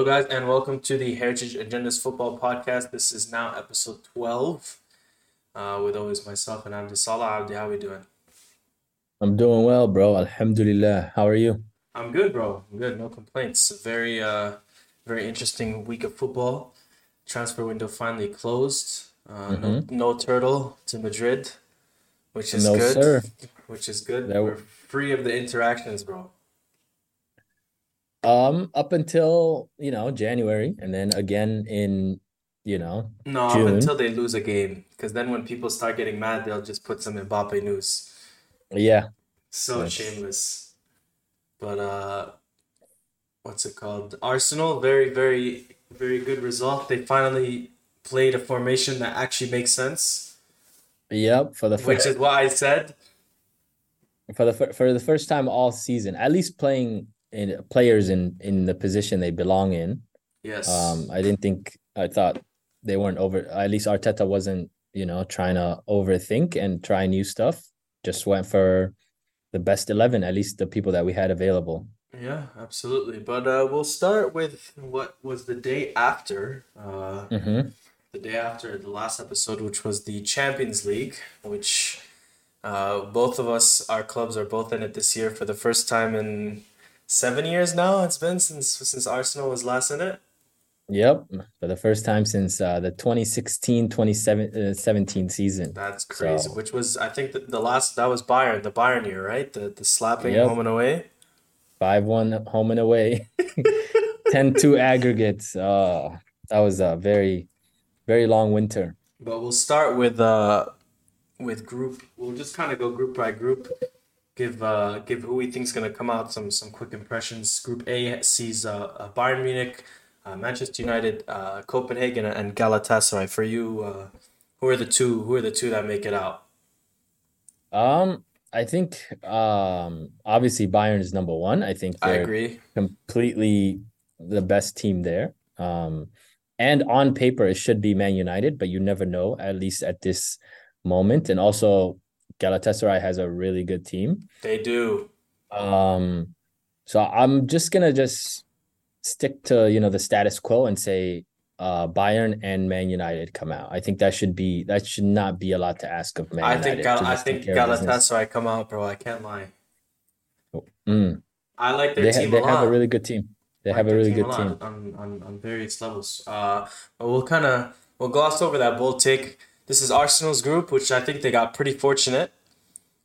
Hello, guys, and welcome to the Heritage Agendas Football Podcast. This is now episode 12 uh, with always myself and Abdi Salah. Abdi, how we doing? I'm doing well, bro. Alhamdulillah. How are you? I'm good, bro. I'm good. No complaints. Very, uh, very interesting week of football. Transfer window finally closed. Uh, no, Mm-hmm. no turtle to Madrid, which is No, good. sir. Which is good. There- We're free of the interactions, bro. Um, up until, you know, January, and then again in, you know, No, up June. until they lose a game, because then when people start getting mad, they'll just put some Mbappe news. yeah. So shameless. But uh what's it called? Arsenal, very, very, very good result. They finally played a formation that actually makes sense, Yep, for the which is what I said. for the for the first time all season, at least playing in players in in the position they belong in. Yes. Um, I didn't think I thought they weren't over. At least Arteta wasn't, you know, trying to overthink and try new stuff. Just went for the best 11, at least the people that we had available. Yeah, absolutely. But uh we'll start with what was the day after. Uh Mm-hmm. the day after the last episode, which was the Champions League, which uh, both of us, our clubs are both in it this year for the first time in seven years now. It's been since since Arsenal was last in it. Yep, for the first time since uh, the 2016 2017 season. That's crazy. So- Which was, I think, the, the last that was Bayern, the Bayern year, right? The the slapping Yep. home and away. 5 1 home and away, 10 2 aggregates. Oh, that was a very, very long winter. But we'll start with uh with group. We'll just kind of go group by group. Give uh give who we think's gonna come out some some quick impressions. Group A sees uh, uh Bayern Munich, uh, Manchester United, uh, Copenhagen, and Galatasaray. For you, uh, who are the two? Who are the two that make it out? Um, I think um, obviously Bayern is number one. I think I agree. completely the best team there. Um, and on paper, it should be Man United, but you never know, at least at this moment. And also, Galatasaray has a really good team. They do. Um, so I'm just gonna just stick to, you know, the status quo and say uh Bayern and Man United come out. I think that should be that should not be a lot to ask of Man I think United Gal- to I think care of business. Galatasaray come out, bro. I can't lie. Mm. I like their They ha- team they a have lot. a really good team. They like have a really team good a team. on, on, on various levels. Uh, but we'll kind of we'll gloss over that bold take. This is Arsenal's group, which I think they got pretty fortunate.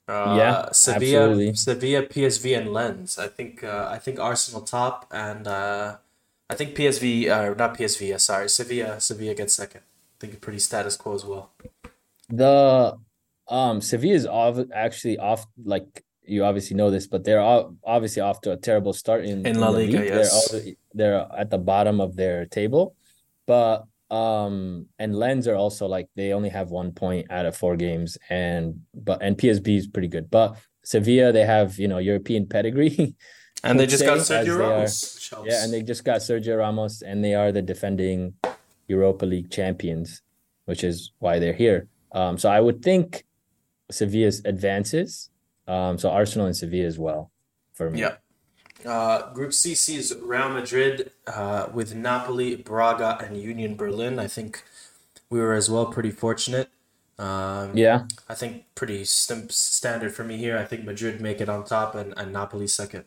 Uh, Yeah, Sevilla, absolutely. Sevilla, PSV, and Lens. I think uh, I think Arsenal top, and uh, I think PSV, uh, not PSV. Uh, sorry, Sevilla. Sevilla gets second. I think pretty status quo as well. The um Sevilla is off, actually off like you obviously know this, but they're o- obviously off to a terrible start in, In La Liga, league. yes. They're al- they're at the bottom of their table, but um and Lens are also like they only have one point out of four games, and but and PSV is pretty good, but Sevilla they have you know European pedigree. And they just got say, as Sergio are- Ramos. helps. Yeah, and they just got Sergio Ramos, and they are the defending Europa League champions, which is why they're here. Um, so I would think Sevilla's advances. Um, so Arsenal and Sevilla as well for me. Yeah. Uh, Group C sees Real Madrid uh, with Napoli, Braga, and Union Berlin. I think we were as well pretty fortunate. Um, Yeah, I think pretty st- standard for me here. I think Madrid make it on top and, and Napoli second.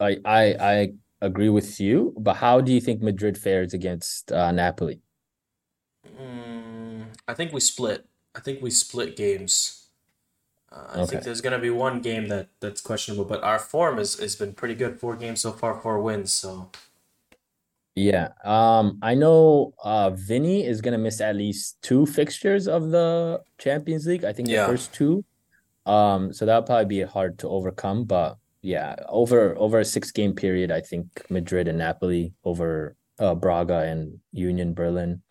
I, I I agree with you. But how do you think Madrid fares against uh, Napoli? Mm, I think we split. I think we split games. Uh, I think there's gonna be one game that that's questionable, but our form is has been pretty good. Four games so far, four wins. So Yeah. Um, I know uh Vinny is gonna miss at least two fixtures of the Champions League. I think the first two. Um, so that'll probably be hard to overcome, but yeah, over over a six game period, I think Madrid and Napoli over uh Braga and Union Berlin.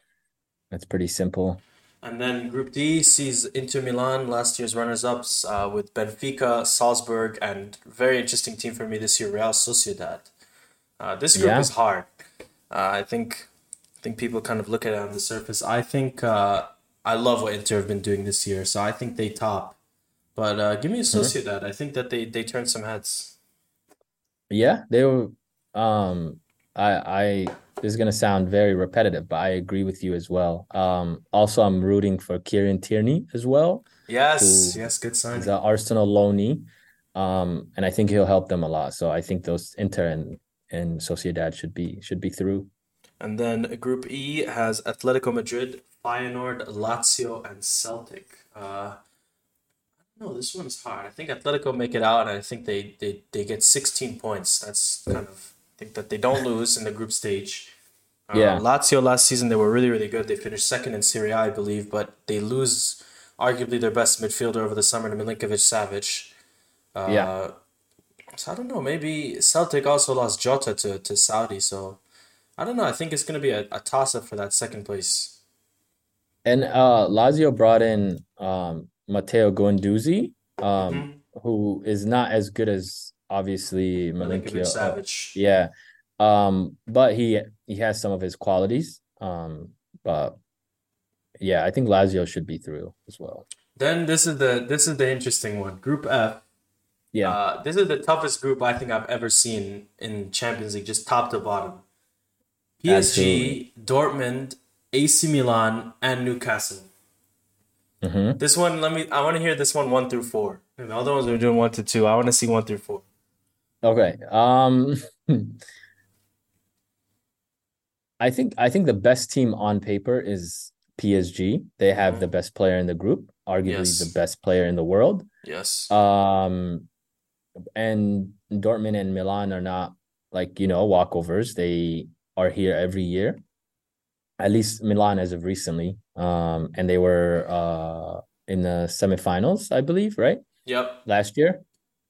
That's pretty simple. And then Group D sees Inter Milan, last year's runners-ups, uh, with Benfica, Salzburg, and very interesting team for me this year, Real Sociedad. Uh, this group Yeah. is hard. Uh, I think I think people kind of look at it on the surface. I think uh, I love what Inter have been doing this year, so I think they top. But uh, give me Sociedad. I think that they they turn some heads. Yeah, they were um I I this is gonna sound very repetitive, but I agree with you as well. Um, also, I'm rooting for Kieran Tierney as well. Yes, yes, good sign. He's an Arsenal loanee, um, and I think he'll help them a lot. So I think those Inter and and Sociedad should be should be through. And then Group E has Atletico Madrid, Feyenoord, Lazio, and Celtic. Uh, no, this one's hard. I think Atletico make it out, and I think they, they, they get 16 points. That's kind of think that they don't lose in the group stage. Uh, Yeah. Lazio last season they were really really good. They finished second in Serie A, I believe, but they lose arguably their best midfielder over the summer to Milinkovic Savic. Uh, Yeah. So I don't know. Maybe Celtic also lost Jota to, to Saudi. So I don't know. I think it's going to be a, a toss up for that second place. And uh, Lazio brought in um, Matteo Guendouzi, um, Mhm. who is not as good as obviously Milinkovic Malinkio. uh, yeah, um, but he he has some of his qualities. Um, but yeah, I think Lazio should be through as well. Then this is the this is the interesting one. Group F. Yeah, Uh, this is the toughest group I think I've ever seen in Champions League, just top to bottom. PSG, Absolutely. Dortmund, AC Milan, and Newcastle. hmm This one, let me. I want to hear this one one through four. And the other ones we're doing one to two. I want to see one through four. Okay. Um, I think I think the best team on paper is PSG. They have the best player in the group, arguably Yes. the best player in the world. Yes. Um, and Dortmund and Milan are not like, you know, walkovers. They are here every year. At least Milan as of recently. Um, and they were uh in the semifinals, I believe, right? Yep. Last year.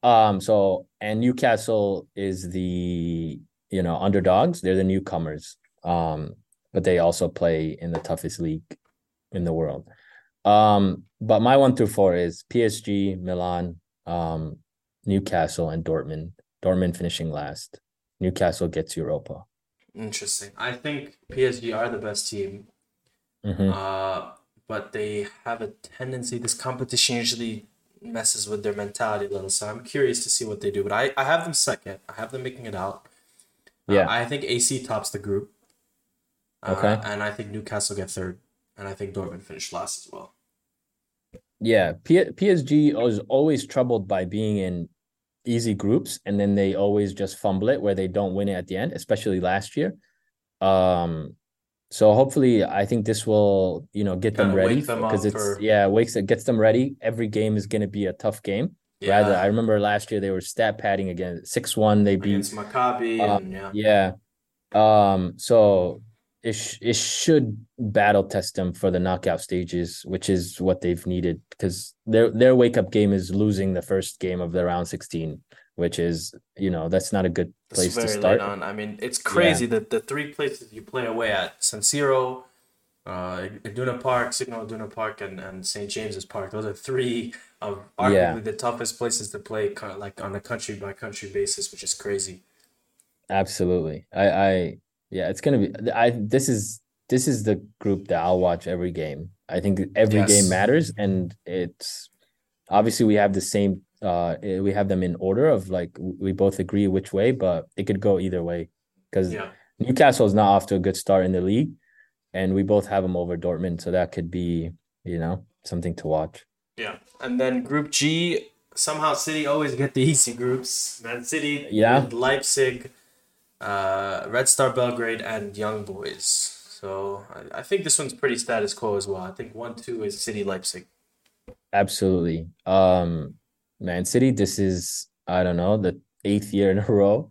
Um, so and Newcastle is the, you know, underdogs. They're the newcomers. Um, but they also play in the toughest league in the world. Um, but my one through four is PSG, Milan, um, Newcastle, and Dortmund. Dortmund finishing last. Newcastle gets Europa. Interesting. I think PSG are the best team. Mhm. Uh, but they have a tendency. This competition usually messes with their mentality a little. So I'm curious to see what they do. But I, I have them second. I have them making it out. Uh, Yeah. I think AC tops the group. Uh, Okay. And I think Newcastle get third. And I think Dortmund finished last as well. Yeah, P- PSG was always troubled by being in easy groups, and then they always just fumble it where they don't win it at the end, especially last year. Um, so hopefully, I think this will, you know, get them Kinda ready because it's for- yeah, wakes it gets them ready. Every game is going to be a tough game. Rather, I remember last year they were stat padding again, six one. They beat against Maccabi Uh, and yeah. yeah. Um, so it sh- it should battle test them for the knockout stages, which is what they've needed because their their wake up game is losing the first game of the round 16, which is, you know, that's not a good place to start. on. I mean, it's crazy that the three places you play away at San Siro, uh, Iduna Park, Signal Iduna Park, and, and St. James's Park. Those are three of arguably Yeah. the toughest places to play, kind of like on a country by country basis, which is crazy. Absolutely. I I yeah, it's gonna be I this is this is the group that I'll watch every game. I think every Yes. game matters and it's obviously we have the same uh eh, we have them in order of like we both agree which way, but it could go either way because Yeah. Newcastle is not off to a good start in the league and we both have them over Dortmund, so that could be, you know, something to watch. Yeah. And then Group G, somehow City always get the easy groups. Man City, Yeah. Leipzig, uh, Red Star Belgrade, and Young Boys. So I, I think this one's pretty status quo as well. I think 1 2 is City Leipzig. Absolutely. Um, Man City, this is, I don't know, the eighth year in a row,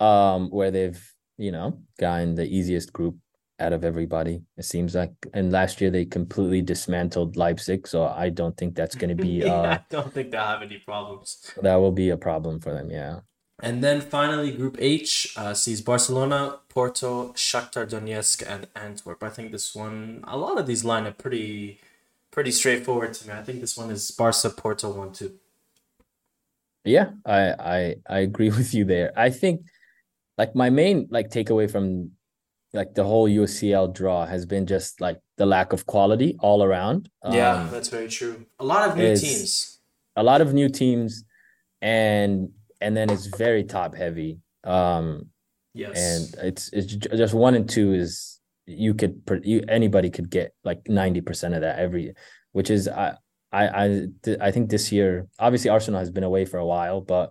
um, where they've, you know, gotten the easiest group out of everybody, it seems like. And last year they completely dismantled Leipzig, so I don't think that's going to be, Yeah, uh, I don't think they'll have any problems. that will be a problem for them. Yeah. And then finally, Group H uh, sees Barcelona, Porto, Shakhtar Donetsk, and Antwerp. I think this one, a lot of these line up pretty, pretty straightforward to me. I think this one is Barca, Porto, one two. Yeah, I I I agree with you there. I think like my main like takeaway from like the whole UCL draw has been just like the lack of quality all around. Yeah, Um, that's very true. A lot of new teams. a lot of new teams and and then it's very top heavy. Um Yes. and it's it's just one and two is you could you anybody could get like 90% of that every which is I I I I think this year obviously Arsenal has been away for a while but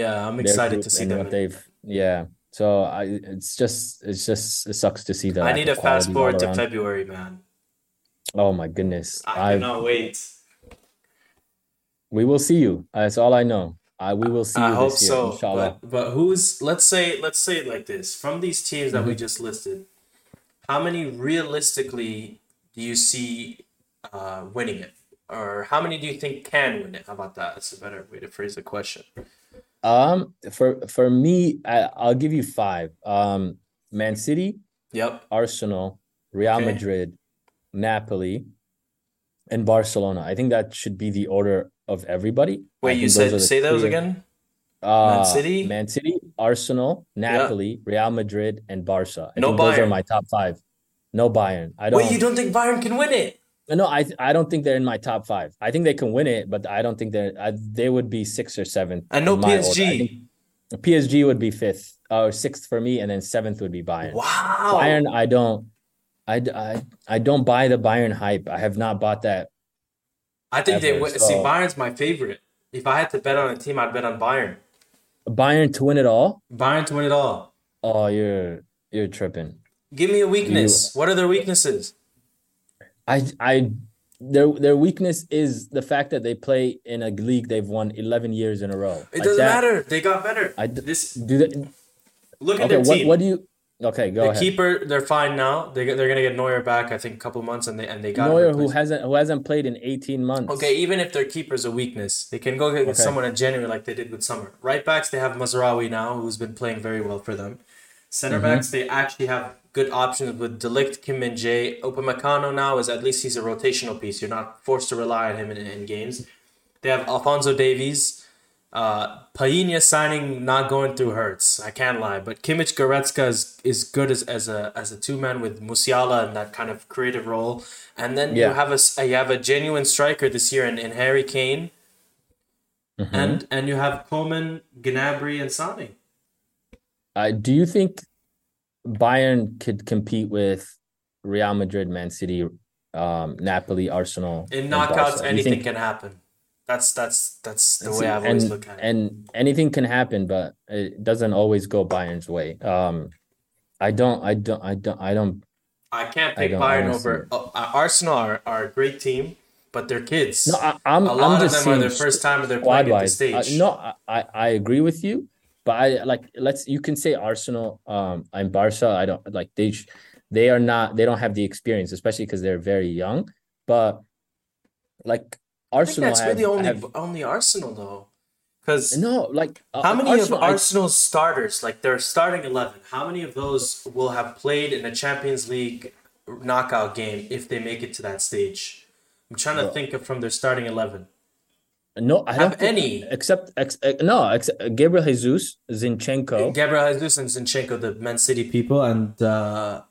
yeah, I'm excited to see them. what they've yeah so I it's just it's just it sucks to see that. I need a fast forward to. February, man. oh my goodness I I cannot wait. we will see you that's all I know I we will see I you hope this year so. inshallah But but who's let's say let's say it like this. From these teams that we Mhm. just listed, how many realistically do you see uh, winning it? Or how many do you think can win it? How about that? That's a better way to phrase the question. um for for me I, I'll give you five um Man City Yep. Arsenal, Real Okay. Madrid, Napoli, and Barcelona. I think that should be the order of everybody. Wait, you think those said say those clear- again? Uh, City? Man City, Arsenal, Napoli, Real Madrid, and Barca. I No think those are Bayern. my top five. No Bayern. I don't. Wait, you don't think Bayern can win it? No, I I don't think they're in my top five. I think they can win it, but I don't think they're. I, they would be sixth or seventh. And no in. I PSG. PSG would be fifth or sixth for me, and then seventh would be Bayern. Wow. Bayern, I don't, I, I, I don't buy the Bayern hype. I have not bought that. I think they would. win. See, so- Bayern's my favorite. If I had to bet on a team, I'd bet on Bayern. Bayern to win it all. Bayern to win it all. Oh, you're you're tripping. Give me a weakness. What are their weaknesses? I, I, their their weakness is the fact that they play in a league they've won eleven years in a row. It Like doesn't that- matter. They got better. I this Do they, look at okay, their what team. what do you? Okay, go the ahead. keeper, they're fine now. They they're gonna get Neuer back. I think a couple months, and they and they got Neuer, who hasn't who hasn't played in eighteen months. Okay, even if their keeper's a weakness, they can go get Okay. someone in January like they did with Sommer. Right backs, they have Mazraoui now, who's been playing very well for them. Center Mm-hmm. backs, they actually have good options with De Ligt, Kim Min Jae. Upamecano now is at least he's a rotational piece. You're not forced to rely on him in, in games. They have Alphonso Davies. Uh, Palhinha signing not going through hurts. I can't lie, but Kimmich Goretzka is, is good as, as a as a two man with Musiala in that kind of creative role, and then you have a you have a genuine striker this year in, in Harry Kane, Mhm. and and you have Coman, Gnabry, and Sane. Uh, do you think Bayern could compete with Real Madrid, Man City, um, Napoli, Arsenal, In knockouts, Barca? Do you anything think- can happen. That's that's that's the way I've and, always looked at it. And anything can happen, but it doesn't always go Bayern's way. Um, I don't, I don't, I don't, I don't. I can't I pick don't Bayern honestly- over uh, Arsenal. Are, are a great team, but they're kids. No, I, I'm, a I'm of just them are their first time they're playing at the wise. stage. no, I, I I agree with you, but I like let's you can say Arsenal, um, and Barca. I don't like they, they are not they don't have the experience, especially because they're very young. But like I think Arsenal that's have, really only have- only Arsenal though, because no like uh, how many Arsenal, of I- Arsenal's starters, like their starting eleven, how many of those will have played in a Champions League knockout game if they make it to that stage? I'm trying to Well- think of from their starting eleven. No, I have don't think- any. except ex, uh, no except Gabriel Jesus, Zinchenko, Gabriel Jesus and Zinchenko, the Man City people, and uh,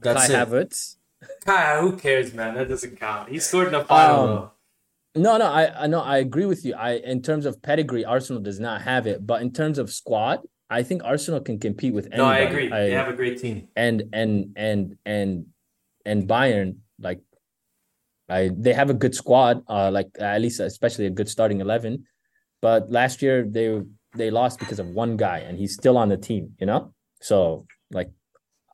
that's Kai it. Havertz. Kai, who cares, man? That doesn't count. He scored in the final. Um. No, no, I, I know I agree with you. I in terms of pedigree, Arsenal does not have it, but in terms of squad, I think Arsenal can compete with No, I anybody. agree. they have a great team. and and and and and Bayern like I they have a good squad, uh like at least especially a good starting 11. But last year they they lost because of one guy and he's still on the team, you know? So like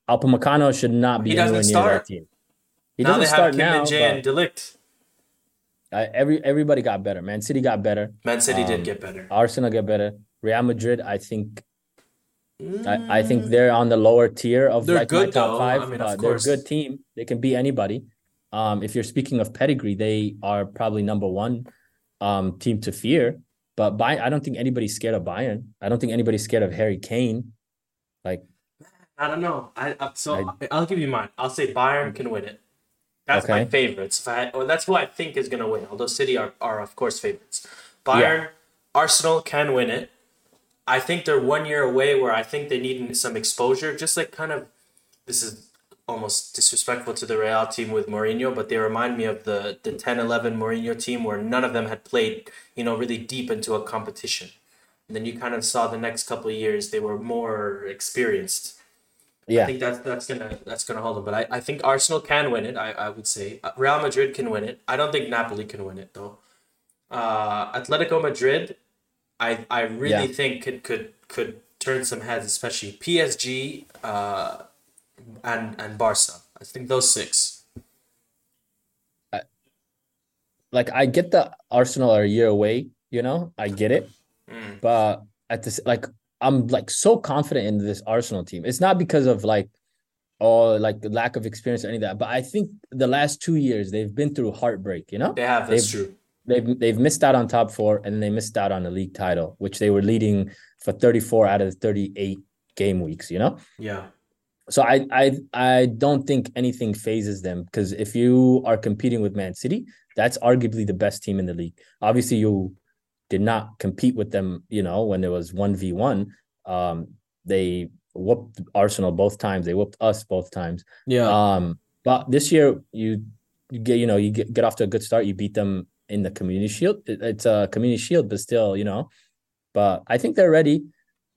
Upamecano should not be He doesn't near start. that team. He now doesn't they have start Kim now. Min Jae and De Ligt. uh, every everybody got better. Man City got better. Man City Um, did get better. Arsenal get better. Real Madrid, I think I, I think they're on the lower tier of They're like my top though. five. I mean, uh, they're a good team. They can beat anybody. Um, if you're speaking of pedigree, they are probably number one um team to fear. But by I don't think anybody's scared of Bayern. I don't think anybody's scared of Harry Kane. Like I don't know. I, I so I- will give you mine. I'll say Bayern can win it. That's my favorites. If I, or that's who I think is gonna win. Although City are, are of course favorites. Bayern, Arsenal can win it. I think they're one year away where I think they need some exposure. Just like kind of, this is almost disrespectful to the Real team with Mourinho, but they remind me of the the 10-11 Mourinho team where none of them had played, you know, really deep into a competition. And then you kind of saw the next couple of years they were more experienced. Yeah. I think that's that's gonna that's gonna hold them. But I, I think Arsenal can win it. I, I would say Uh, Real Madrid can win it. I don't think Napoli can win it though. Uh, Atletico Madrid, I I really Yeah. think could could could turn some heads, especially PSG uh, and and Barca. I think those six. like I get the Arsenal are a year away, you know, I get it, Mm. but at this like I'm like so confident in this Arsenal team. It's not because of like or like the lack of experience or any of that, but I think the last two years they've been through heartbreak, you know? They have. That's They've- true. They've they've missed out on top four and then they missed out on the league title, which they were leading for 34 out of the 38 game weeks, you know? Yeah. So I I I don't think anything phases them because if you are competing with Man City, that's arguably the best team in the league. Obviously, you did not compete with them, you know, when it was one v one. Um, they whooped Arsenal both times. They whooped us both times. Yeah. Um, but this year you you get you know you get, get off to a good start. You beat them in the Community Shield. It- it's a Community Shield, but still, you know. But I think they're ready.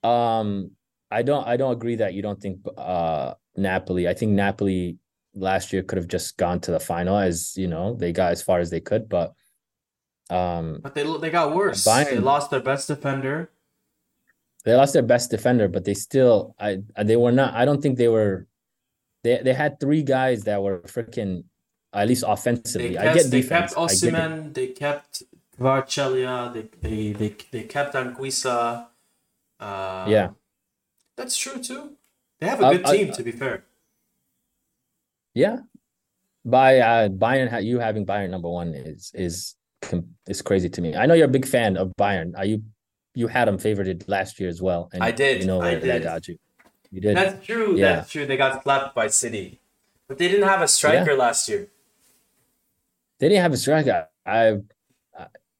Um, I don't I don't agree that you don't think uh Napoli. I think Napoli last year could have just gone to the final as you know they got as far as they could, but um but they they got worse. Bayern- They lost their best defender. they lost their best defender, but they still I they were not I don't think they were they they had three guys that were freaking at least They offensively. I kept, get they defense. kept I. Osimhen, they kept Kvaratskhelia, they they they, they kept Anguissa. Uh, Yeah. That's true too. They have a good uh, team, to be fair. Yeah. By uh Bayern you having Bayern number one is is is crazy to me. I know you're a big fan of Bayern. Are you you had them favorited last year as well. And I did, You know I that did. got you. You did. That's true. Yeah. That's true. They got slapped by City, but they didn't have a striker last year. They didn't have a striker. I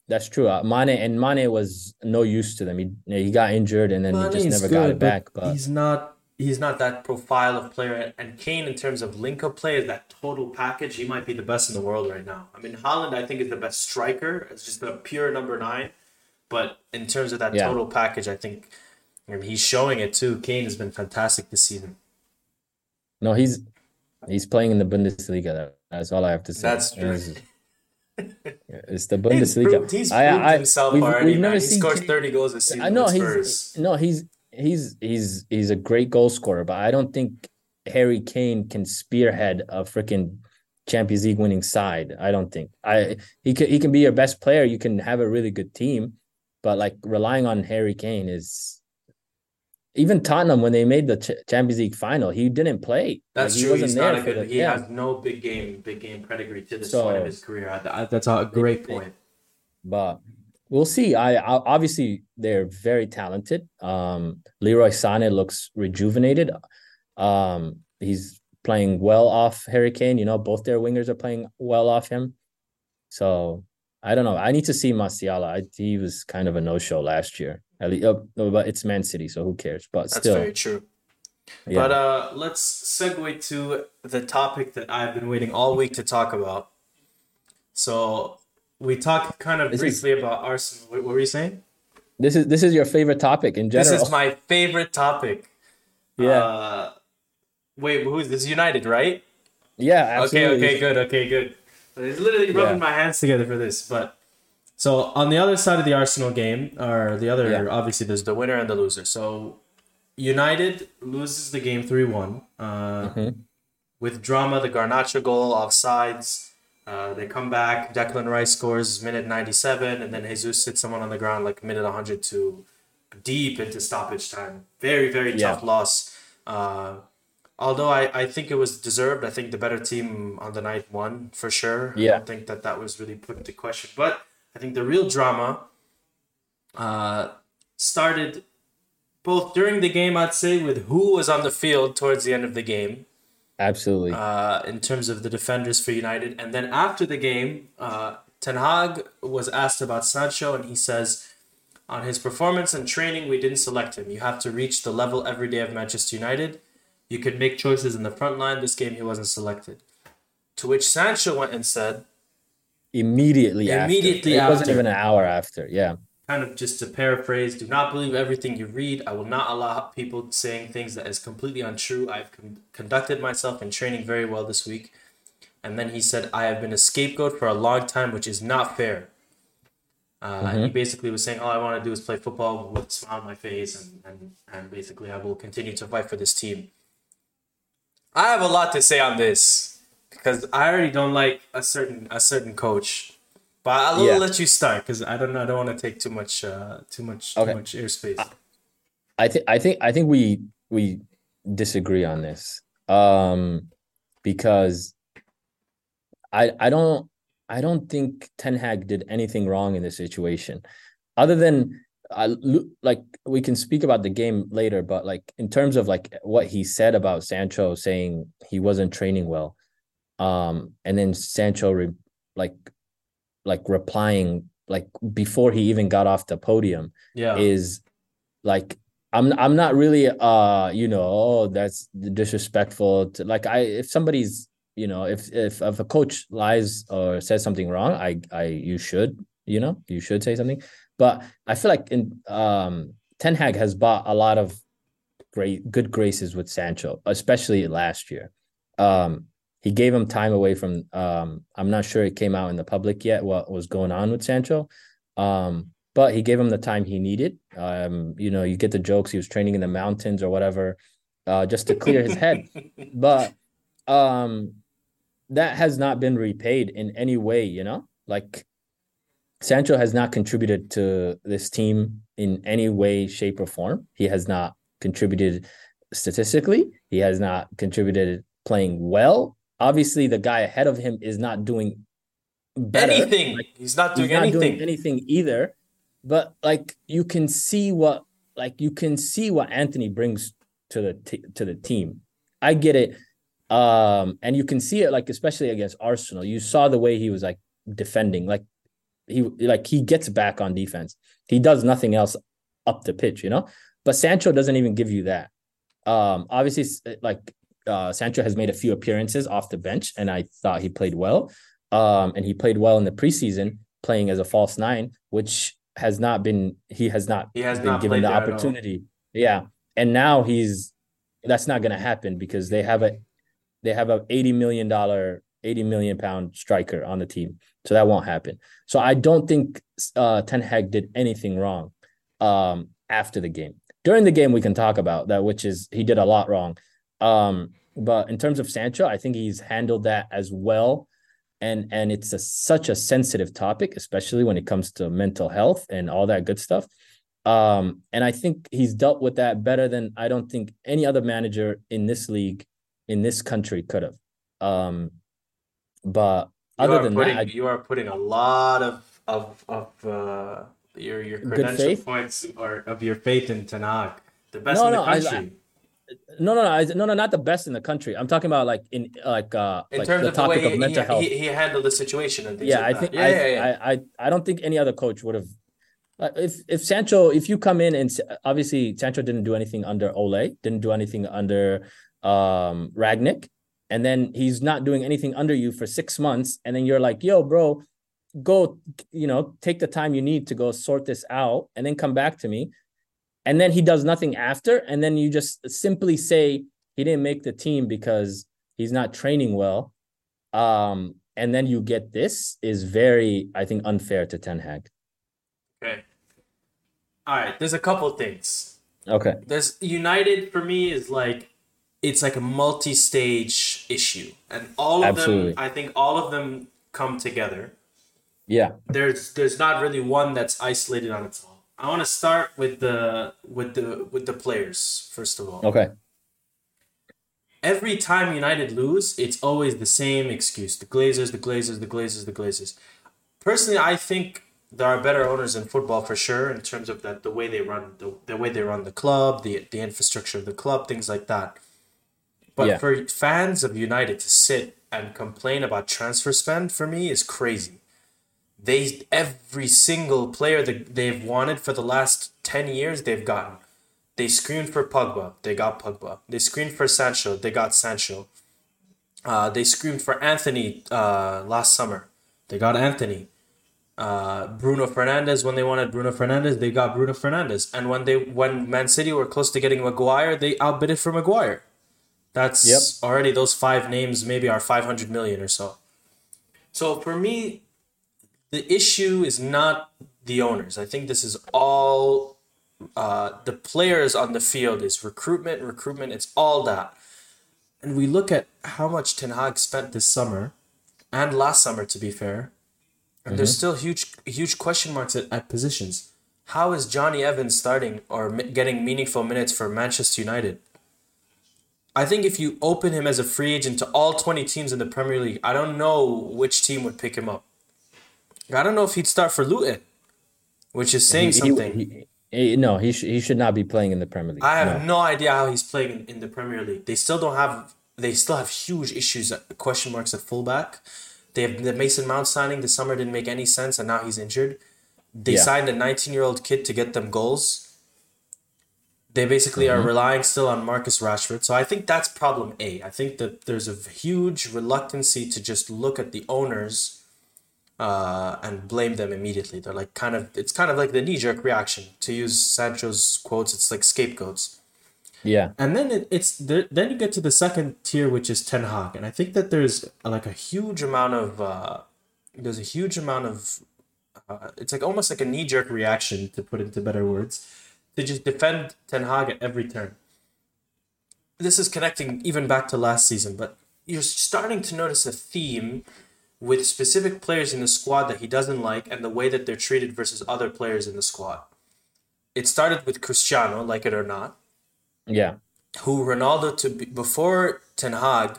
that's true. Uh, Mane and Mane was no use to them. He he got injured and then he just never got good, it back. But he's not. He's not that profile of player. And Kane, in terms of link-up play, is that total package. He might be the best in the world right now. I mean, Haaland, I think, is the best striker. It's just a pure number nine. But in terms of that Yeah. total package, I think I mean, he's showing it too. Kane has been fantastic this season. no, he's he's playing in the Bundesliga. That's all I have to say. That's true. It's, the He's Bundesliga. proved, he's I- proved I- himself we've- already. we've man. never He seen scores Kane- thirty goals this season I know he's no he's he's he's he's a great goal scorer, but I don't think Harry Kane can spearhead a freaking Champions League winning side. I don't think I he can he can be your best player. You can have a really good team, but like relying on Harry Kane is even Tottenham when they made the Ch- Champions League final, he didn't play. That's Like, he true. wasn't He's there not a good. the- he yeah. has no big game, big game pedigree to this So- point of his career. I- I- That's a great point. but we'll see. I, I obviously they're very talented. Um, Leroy Sané looks rejuvenated. Um, he's playing well off Harry Kane. You know, both their wingers are playing well off him. So I don't know. I need to see Martial. I, he was kind of a no show last year. At least, uh, but it's Man City, so who cares? But That's still, very true. yeah. But uh, let's segue to the topic that I've been waiting all week to talk about. So we talked kind of This is- briefly about Arsenal. What were you saying? this is this is your favorite topic in general. This is my favorite topic. yeah, Uh, wait, who's this? United, right? yeah, Okay, okay, good, okay, good. It's literally rubbing Yeah. my hands together for this. But so on the other side of the Arsenal game, or the other, Yeah. obviously there's the winner and the loser. So United loses the game three one. Uh, Mhm. With drama, the Garnacho goal, offsides. Uh, they come back. Declan Rice scores minute ninety seven, and then Jesus sits someone on the ground like minute one hundred two, deep into stoppage time. Very very Yeah. tough loss. Uh, although I, I think it was deserved. I think the better team on the night won for sure. I Yeah. don't think that that was really put into question. But I think the real drama uh, started both during the game, I'd say, with who was on the field towards the end of the game, Absolutely. uh, in terms of the defenders for United. And then after the game, uh, Ten Hag was asked about Sancho, and he says, on his performance and training, we didn't select him. You have to reach the level every day of Manchester United. You could make choices in the front line. This game, he wasn't selected. To which Sancho went and said, immediately after. Immediately it wasn't even an hour after. Yeah. kind of just to paraphrase, do not believe everything you read. I will not allow people saying things that is completely untrue. I've con- conducted myself in training very well this week. And then he said, I have been a scapegoat for a long time, which is not fair. Uh, mm-hmm. He basically was saying, all I want to do is play football with a smile on my face, and, and, and basically I will continue to fight for this team. I have a lot to say on this because I already don't like a certain a certain coach, but I'll yeah. let you start because I don't know. I don't want to take too much uh, too much okay. too much airspace. I think I think I think we we disagree on this um, because I I don't I don't think Ten Hag did anything wrong in this situation, other than I like we can speak about the game later, but like in terms of like what he said about Sancho saying he wasn't training well, um, and then Sancho re, like like replying like before he even got off the podium, yeah, is like I'm I'm not really uh you know oh that's disrespectful to like I if somebody's you know if if if a coach lies or says something wrong i i you should you know you should say something. But i feel like in um ten hag has bought a lot of great good graces with sancho especially last year. Um he gave him time away from um i'm not sure it came out in the public yet what was going on with sancho um but he gave him the time he needed um you know you get the jokes he was training in the mountains or whatever uh just to clear his head but um that has not been repaid in any way, you know? Like Sancho has not contributed to this team in any way, shape, or form. He has not contributed statistically. He has not contributed playing well. Obviously, the guy ahead of him is not doing better. anything. Like, he's not doing he's not anything. Doing anything either. But like you can see what like you can see what Antony brings to the t- to the team. I get it um, and you can see it like especially against Arsenal. You saw the way he was like defending, like he like he gets back on defense. He does nothing else up the pitch, you know. But Sancho doesn't even give you that. Um, obviously, like uh, Sancho has made a few appearances off the bench, and I thought he played well. Um, and he played well in the preseason, playing as a false nine, which has not been he has not he has been not given the opportunity. Yeah, and now he's that's not going to happen because they have a they have a 80 million dollar 80 million pound striker on the team. So that won't happen. So i don't think uh ten hag did anything wrong um after the game. During the game we can talk about that which is he did a lot wrong um but in terms of sancho i think he's handled that as well and and it's a, such a sensitive topic especially when it comes to mental health and all that good stuff um and i think he's dealt with that better than i don't think any other manager in this league in this country could have. Um, but you other than putting, that, you are putting a lot of of of uh, your your credential points or of your faith in Hag, the best no, in the no, country. No, no, no, no, no, not the best in the country. I'm talking about like in like uh in like terms the of topic the way of mental he, health. He, he handled the situation and yeah, like I think yeah, I, yeah, yeah. I, I I don't think any other coach would have. If if Sancho, if you come in and obviously Sancho didn't do anything under Ole, didn't do anything under um Rangnick, and then he's not doing anything under you for six months, and then you're like, yo, bro, go, you know, take the time you need to go sort this out, and then come back to me. And then he does nothing after, and then you just simply say he didn't make the team because he's not training well. Um, and then you get this is very, I think, unfair to Ten Hag. Okay. All right. There's a couple things. Okay. There's United for me is like it's like a multi-stage issue and all of Absolutely. them i think all of them come together yeah there's there's not really one that's isolated on its own i want to start with the with the with the players first of all. Okay. Every time united lose it's always the same excuse. The glazers the glazers the glazers the glazers. Personally i think there are better owners in football for sure in terms of that the way they run the, the way they run the club the the infrastructure of the club things like that. But yeah. for fans of United to sit and complain about transfer spend for me is crazy. They every single player that they've wanted for the last ten years they've gotten. They screamed for Pogba, they got Pogba. They screamed for Sancho, they got Sancho. Uh, they screamed for Antony uh, last summer, they got Antony Uh, Bruno Fernandes when they wanted Bruno Fernandes they got Bruno Fernandes And when they when Man City were close to getting Maguire, they outbid it for Maguire. That's Yep. already those five names maybe are 500 million or so. So for me, the issue is not the owners. I think this is all uh, the players on the field is recruitment, recruitment. It's all that. And we look at how much Ten Hag spent this summer and last summer, to be fair, and there's still huge, huge question marks at, at positions. How is Jonny Evans starting or mi- getting meaningful minutes for Manchester United? I think if you open him as a free agent to all 20 teams in the Premier League, I don't know which team would pick him up. I don't know if he'd start for Luton, which is saying He- something. he- he- no, he should he should not be playing in the Premier League. I have No. no idea how he's playing in, in the Premier League. They still don't have. They still have huge issues, at, question marks at fullback. They have the Mason Mount signing this summer didn't make any sense, and now he's injured. They Yeah. signed a 19 year old kid to get them goals. They basically Mm-hmm. are relying still on Marcus Rashford. So I think that's problem A. I think that there's a huge reluctancy to just look at the owners uh, and blame them immediately. They're like kind of it's kind of like the knee jerk reaction. To use Sancho's quotes, it's like scapegoats. Yeah, And then it, it's there, then you get to the second tier, which is Ten Hag, and I think that there's like a huge amount of uh, there's a huge amount of uh, it's like almost like a knee jerk reaction to put into better words to just defend Ten Hag at every turn. This is connecting even back to last season, but you're starting to notice a theme with specific players in the squad that he doesn't like and the way that they're treated versus other players in the squad. It started with Cristiano, like it or not yeah, who Ronaldo to be, before Ten Hag,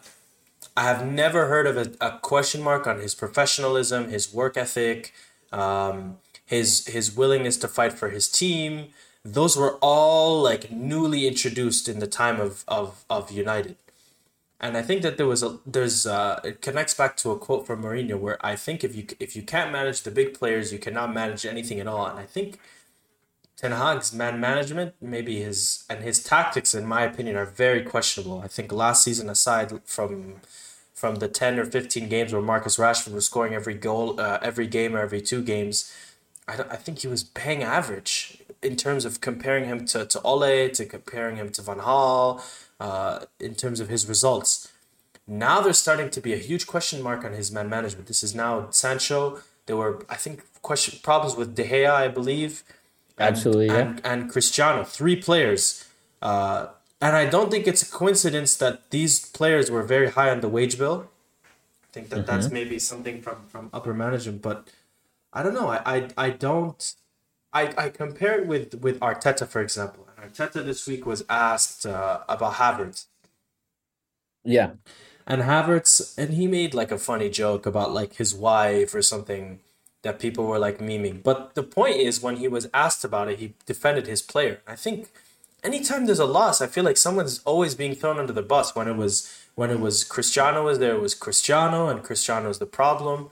I have never heard of a, a question mark on his professionalism, his work ethic, um, his his willingness to fight for his team. Those were all like newly introduced in the time of of, of United. And I think that there was a there's uh it connects back to a quote from Mourinho where I think if you if you can't manage the big players, you cannot manage anything at all. And I think Ten Hag's man management, maybe his and his tactics, in my opinion, are very questionable. I think last season, aside from from the ten or fifteen games where Marcus Rashford was scoring every goal, uh, every game or every two games, I, I think he was bang average in terms of comparing him to to Ole, to comparing him to Van Gaal, uh, in terms of his results. Now there's starting to be a huge question mark on his man management. This is now Sancho. There were, I think, question problems with De Gea, I believe and, Absolutely, yeah. and, and Cristiano, three players. Uh, and I don't think it's a coincidence that these players were very high on the wage bill. I think that that's Mm-hmm. maybe something from, from upper management, but I don't know. I, I, I don't. I, I compare it with, with Arteta, for example. Arteta this week was asked uh, about Havertz. yeah, And Havertz, and he made like a funny joke about like his wife or something that people were like memeing. But the point is, when he was asked about it, he defended his player. I think anytime there's a loss, I feel like someone's always being thrown under the bus. When it was when it was Cristiano was there, it was Cristiano, and Cristiano's the problem.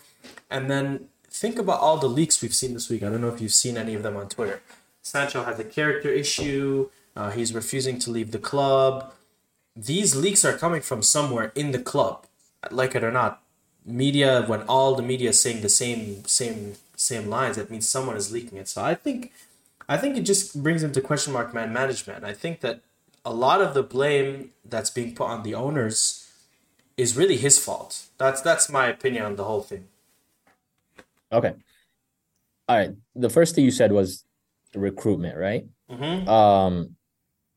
And then think about all the leaks we've seen this week. I don't know if you've seen any of them on Twitter. Sancho has a character issue. Uh, he's refusing to leave the club these leaks are coming from somewhere in the club, like it or not. Media, when all the media is saying the same same same lines, that means someone is leaking it. So I think, I think it just brings into question mark man management. I think that a lot of the blame that's being put on the owners is really his fault. That's that's my opinion on the whole thing. okay. All right. The first thing you said was recruitment, right? Mm-hmm. Um,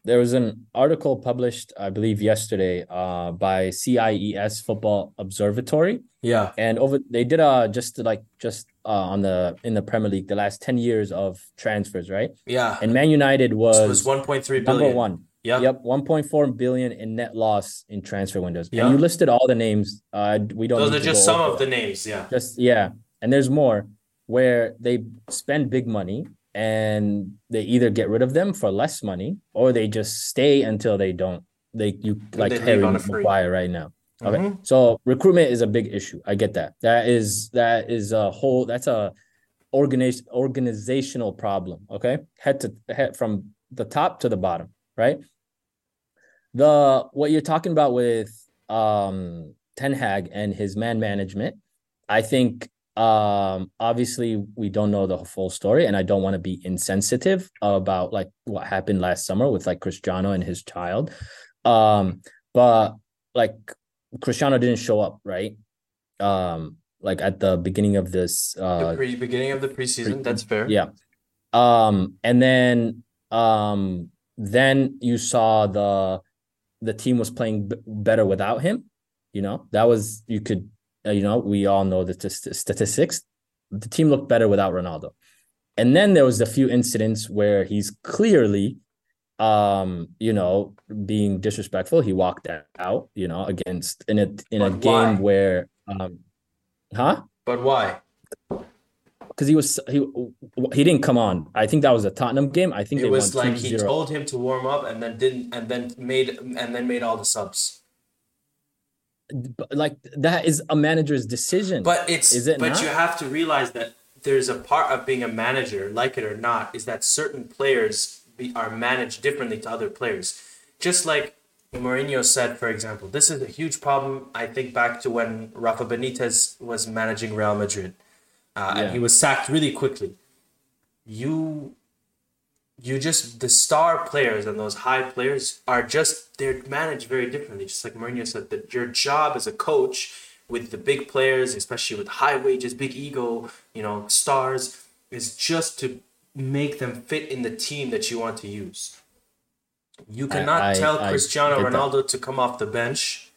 there was an article published, I believe, yesterday, uh, by CIES Football Observatory, Yeah. and over they did uh just like just uh on the in the Premier League the last ten years of transfers, right? Yeah. And Man United was, it was one point three billion. number one. Yeah. Yep, 1.4 billion in net loss in transfer windows. Yeah. And you listed all the names. Uh, we don't. Those are just some of the names. Yeah. just yeah and there's more where they spend big money and they either get rid of them for less money or they just stay until they don't they you like they Harry. Maguire right now. Okay. Mhm. so recruitment is a big issue. I get that. That is that is a whole that's a organization organizational problem okay? Head to head from the top to the bottom right? The what you're talking about with um Ten Hag and his man management, I think Um, obviously, we don't know the full story, and I don't want to be insensitive about like what happened last summer with like Cristiano and his child. Um, but like Cristiano didn't show up, right? Um, like at the beginning of this uh the pre- beginning of the preseason. pre- that's fair. yeah. Um, and then um then you saw the the team was playing b- better without him. You know, that was you could you know, we all know the st- statistics. The team looked better without Ronaldo. And then there was a few incidents where he's clearly um, you know, being disrespectful. He walked out, you know, against in a in a But game where um huh? But why? because he was he he didn't come on. I think that was a Tottenham game. I think It was like he 2-0. told him to warm up and then didn't and then made and then made all the subs. Like that is a manager's decision. But it's Is it but not? you have to realize that there's a part of being a manager, like it or not, is that certain players be, are managed differently to other players. Just like Mourinho said, for example, this is a huge problem. I think back to when Rafa Benitez was managing Real Madrid, uh, and he was sacked really quickly. You, you just the star players and those high players are just they're managed very differently. Just like Mourinho said, that your job as a coach with the big players, especially with high wages, big ego, you know, stars, is just to make them fit in the team that you want to use. You cannot I- tell I Cristiano get that. Ronaldo to come off the bench,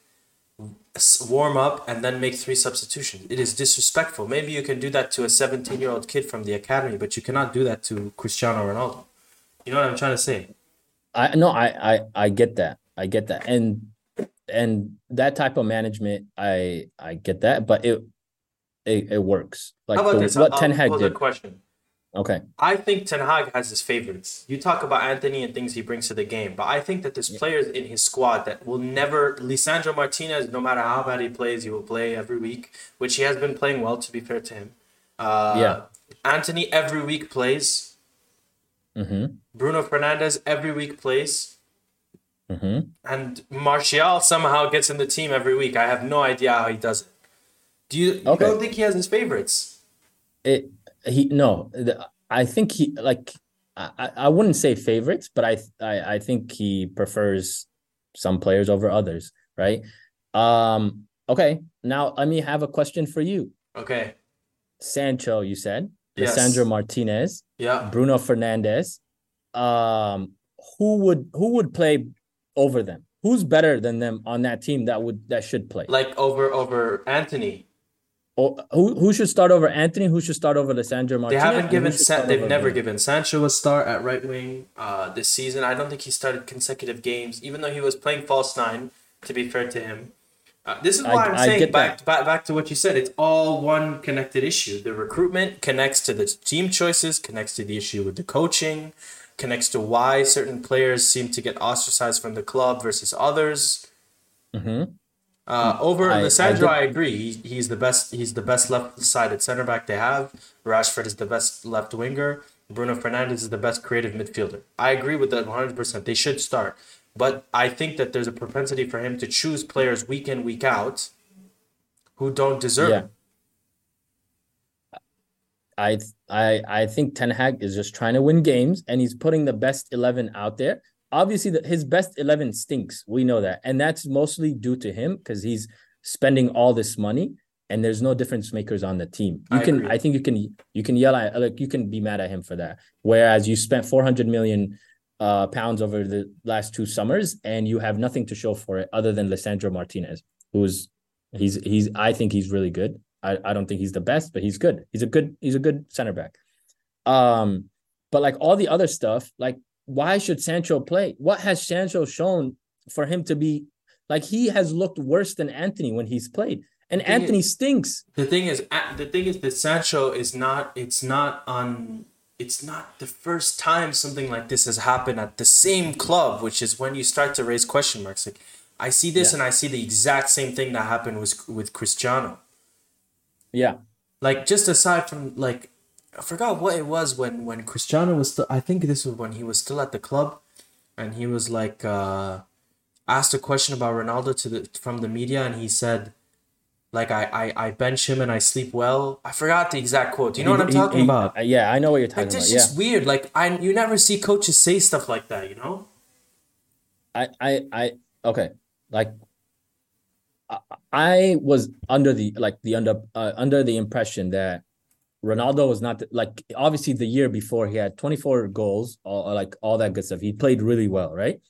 warm up, and then make three substitutions. It is disrespectful. Maybe you can do that to a 17 year old kid from the academy, but you cannot do that to Cristiano Ronaldo. You know what I'm trying to say? I no, I I I get that. I get that. And and that type of management, I I get that, but it it, it works. Like How about the- this? what I'll- Ten I'll Hag did. question. Okay. I think Ten Hag has his favorites. You talk about Antony and things he brings to the game, but I think that there's players in his squad that will never. Lisandro Martinez, no matter how bad he plays, he will play every week, which he has been playing well. To be fair to him, uh, Yeah. Antony every week plays. Mm-hmm. Bruno Fernandes every week plays, Mm-hmm. and Martial somehow gets in the team every week. I have no idea how he does it. Do you, you Okay. don't think he has his favorites? It he no, the, I think he like I, I wouldn't say favorites, but I, I I think he prefers some players over others, right? Um okay, now let me have a question for you. Okay. Sancho, you said, Yes. Sandro Martinez, Yeah. Bruno Fernandes. Um, who would who would play over them? Who's better than them on that team that would that should play? Like over over Antony. Or who who should start over Antony? Who should start over Lisandro They haven't given. San- they've never Bruno? given Sancho a start at right wing uh, this season. I don't think he started consecutive games, even though he was playing false nine. To be fair to him, uh, this is why I, am saying back, back back to what you said. It's all one connected issue. The recruitment connects to the team choices, connects to the issue with the coaching, connects to why certain players seem to get ostracized from the club versus others. Mhm. Uh, over I- I Lisandro, get- I, agree. He, he's the best. He's the best left-sided center back they have. Rashford is the best left winger. Bruno Fernandes is the best creative midfielder. I agree with that 100. percent They should start, but I think that there's a propensity for him to choose players week in week out who don't deserve Yeah. I I I think Ten Hag is just trying to win games and he's putting the best 11 out there. Obviously the, his best 11 stinks. We know that. And that's mostly due to him cuz he's spending all this money and there's no difference makers on the team. You I can agree. I think you can you can yell at like you can be mad at him for that. Whereas you spent 400 million uh pounds over the last two summers and you have nothing to show for it other than Lisandro Martinez who's he's he's I think he's really good. I, I don't think he's the best, but he's good. He's a good he's a good center back. Um, but like all the other stuff, like why should Sancho play? What has Sancho shown for him to be like he has looked worse than Antony when he's played, and thing is- Antony stinks. The thing is, the thing is that Sancho is not. It's not on. It's not the first time something like this has happened at the same club, which is when you start to raise question marks. Like, I see this Yeah. and I see the exact same thing that happened with with Cristiano. Yeah, Like, just aside from like, I forgot what it was when when Cristiano was still. I think this was when he was still at the club, and he was like uh, asked a question about Ronaldo to the from the media, and he said Like I, I, I bench him and I sleep well. I forgot the exact quote. Do you know what I'm talking about? uh, yeah, I know what you're talking about. It's about. just Yeah, weird. Like I, you never see coaches say stuff like that. You know? I, I, I, okay, like, I, was under the like the under uh, under the impression that Ronaldo was not like obviously the year before he had 24 goals, all like all that good stuff. He played really well, right?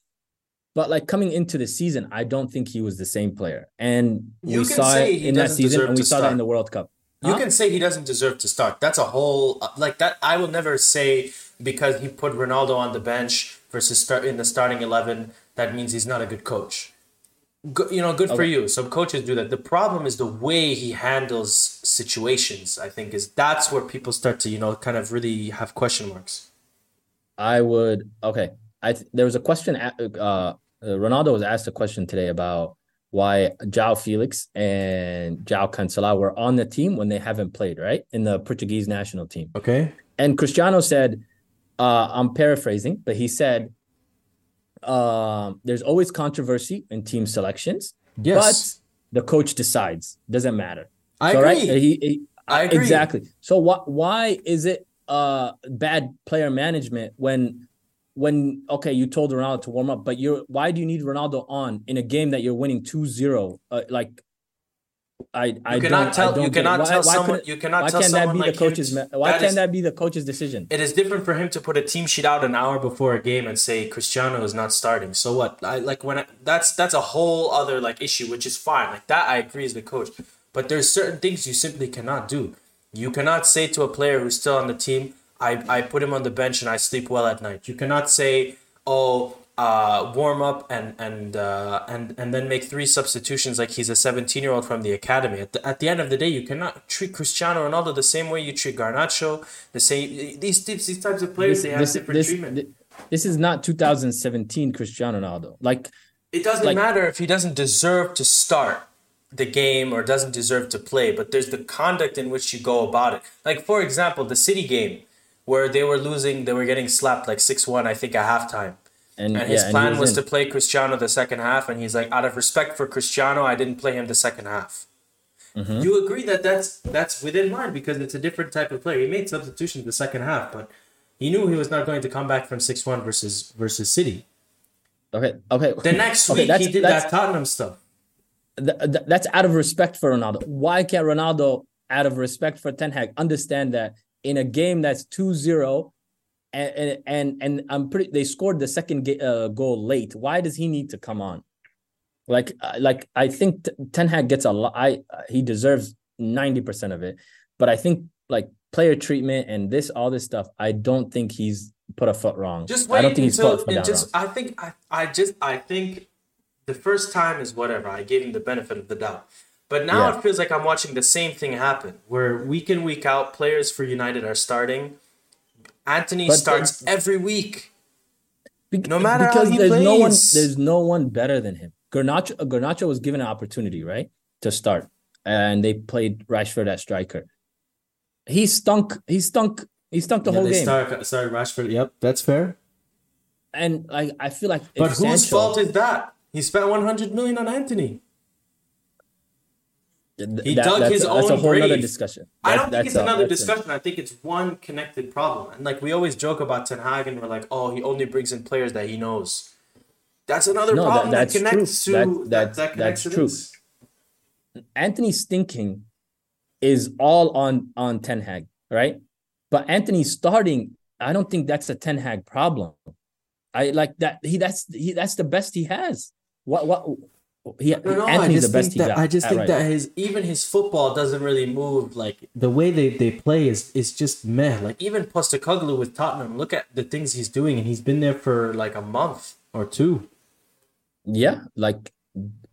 But like coming into the season, I don't think he was the same player, and You we saw it in that season, and we saw that in the World Cup. You can say he doesn't deserve to start. That's a whole like that. I will never say because he put Ronaldo on the bench versus start in the starting eleven. That means he's not a good coach. Go, you know, good for you. Some coaches do that. The problem is the way he handles situations. I think is that's where people start to you know kind of really have question marks. I would okay. I th- there was a question. a- Uh, uh, Ronaldo was asked a question today about why João Felix and João Cancelo were on the team when they haven't played right in the Portuguese national team. Okay. And Cristiano said, uh, I'm paraphrasing, but he said, um, "There's always controversy in team selections, Yes, but the coach decides. Doesn't matter." I So, agree. right? He, he- I agree. Exactly. So what? Why is it uh bad player management when when okay you told Ronaldo to warm up, but you're why do you need Ronaldo on in a game that you're winning 2-0? Uh, like I I You don't, cannot tell. You cannot Why- tell why someone. You cannot why tell can't that someone be like the coach's him. why that can't is- that be the coach's decision? It is different for him to put a team sheet out an hour before a game and say Cristiano is not starting. So what? I like when I, that's that's a whole other like issue, which is fine. Like that, I agree as the coach. But there's certain things you simply cannot do. You cannot say to a player who's still on the team, I, I put him on the bench and I sleep well at night. You cannot say, oh, uh, warm up and and uh, and and then make three substitutions like he's a 17 year old from the academy. At the, at the end of the day, you cannot treat Cristiano Ronaldo the same way you treat Garnacho. The same these these, these types of players they have different this, treatment. this is not 2017 Cristiano Ronaldo. Like It doesn't like- matter if he doesn't deserve to start the game or doesn't deserve to play, but there's the conduct in which you go about it. Like for example, the City game where they were losing, they were getting slapped like six one, I think at halftime. And, And yeah, his and he plan was in. to play Cristiano the second half, and he's like, out of respect for Cristiano, I didn't play him the second half. Mm-hmm. You agree that that's that's within line because it's a different type of player. He made substitutions the second half, but he knew he was not going to come back from six one versus versus City. okay okay The next week that's- he did that Tottenham stuff. th- th- that's out of respect for Ronaldo. Why can't Ronaldo, out of respect for Ten Hag, understand that in a game that's 2-0 and and and, I'm pretty they scored the second uh, goal late. Why does he need to come on? Like uh, like I think T- Ten Hag gets a lot. I uh, he deserves 90% of it, but I think like player treatment and this all this stuff, I don't think he's put a foot wrong. Just I wait don't think he's until put a foot just. wrong. I think I, I just I think the first time is whatever. I gave him the benefit of the doubt, but now Yeah. it feels like I'm watching the same thing happen, where week in week out, players for United are starting. Antony But uh, starts every week. Be- No matter how because he there's no one there's no one better than him. Garnacho uh, Garnacho was given an opportunity, right, to start, and they played Rashford at striker. He stunk. He stunk. He stunk the whole game. start started Rashford. Yep, that's fair. and I I feel like But if whose fault is that? He spent 100 million on Antony. He that- dug his that's a own whole other grave. discussion. I don't think it's a- another discussion. I think it's one connected problem. And like we always joke about Ten Hag and we're like, oh, he only brings in players that he knows. That's another No, problem that, that's true. connects to That- that, that's- that, connects that's to true. this. Antony stinking is all on on Ten Hag, right? But Antony starting, I don't think that's a Ten Hag problem. I like that he that's he that's the best he has. What what he No, Antony's just the best think he that got. I just at think right that his even his football doesn't really move like the way they, they play is is just meh. Like even Postecoglou with Tottenham, look at the things he's doing, and he's been there for like a month or two. yeah, like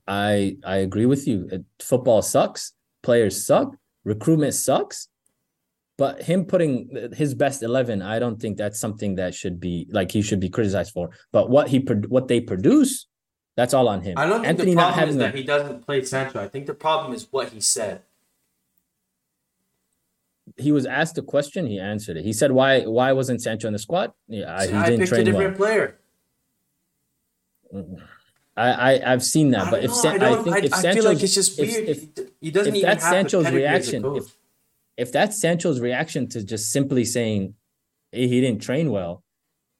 I I agree with you. Football sucks, players suck, recruitment sucks. But him putting his best eleven, I don't think that's something that should be like he should be criticized for. But what he what they produce, that's all on him. I don't think Antony the not problem is having that he doesn't play Sancho. I think the problem is what he said. he was asked a question, he answered it. He said, "Why why wasn't Sancho in the squad? Yeah, he I didn't picked a train different well." player. I, I have seen that, but if know, San- I, I, think I, if I Sancho's feel like it's just weird. if he doesn't if even that's have Sancho's reaction, if if that's Sancho's reaction to just simply saying he didn't train well,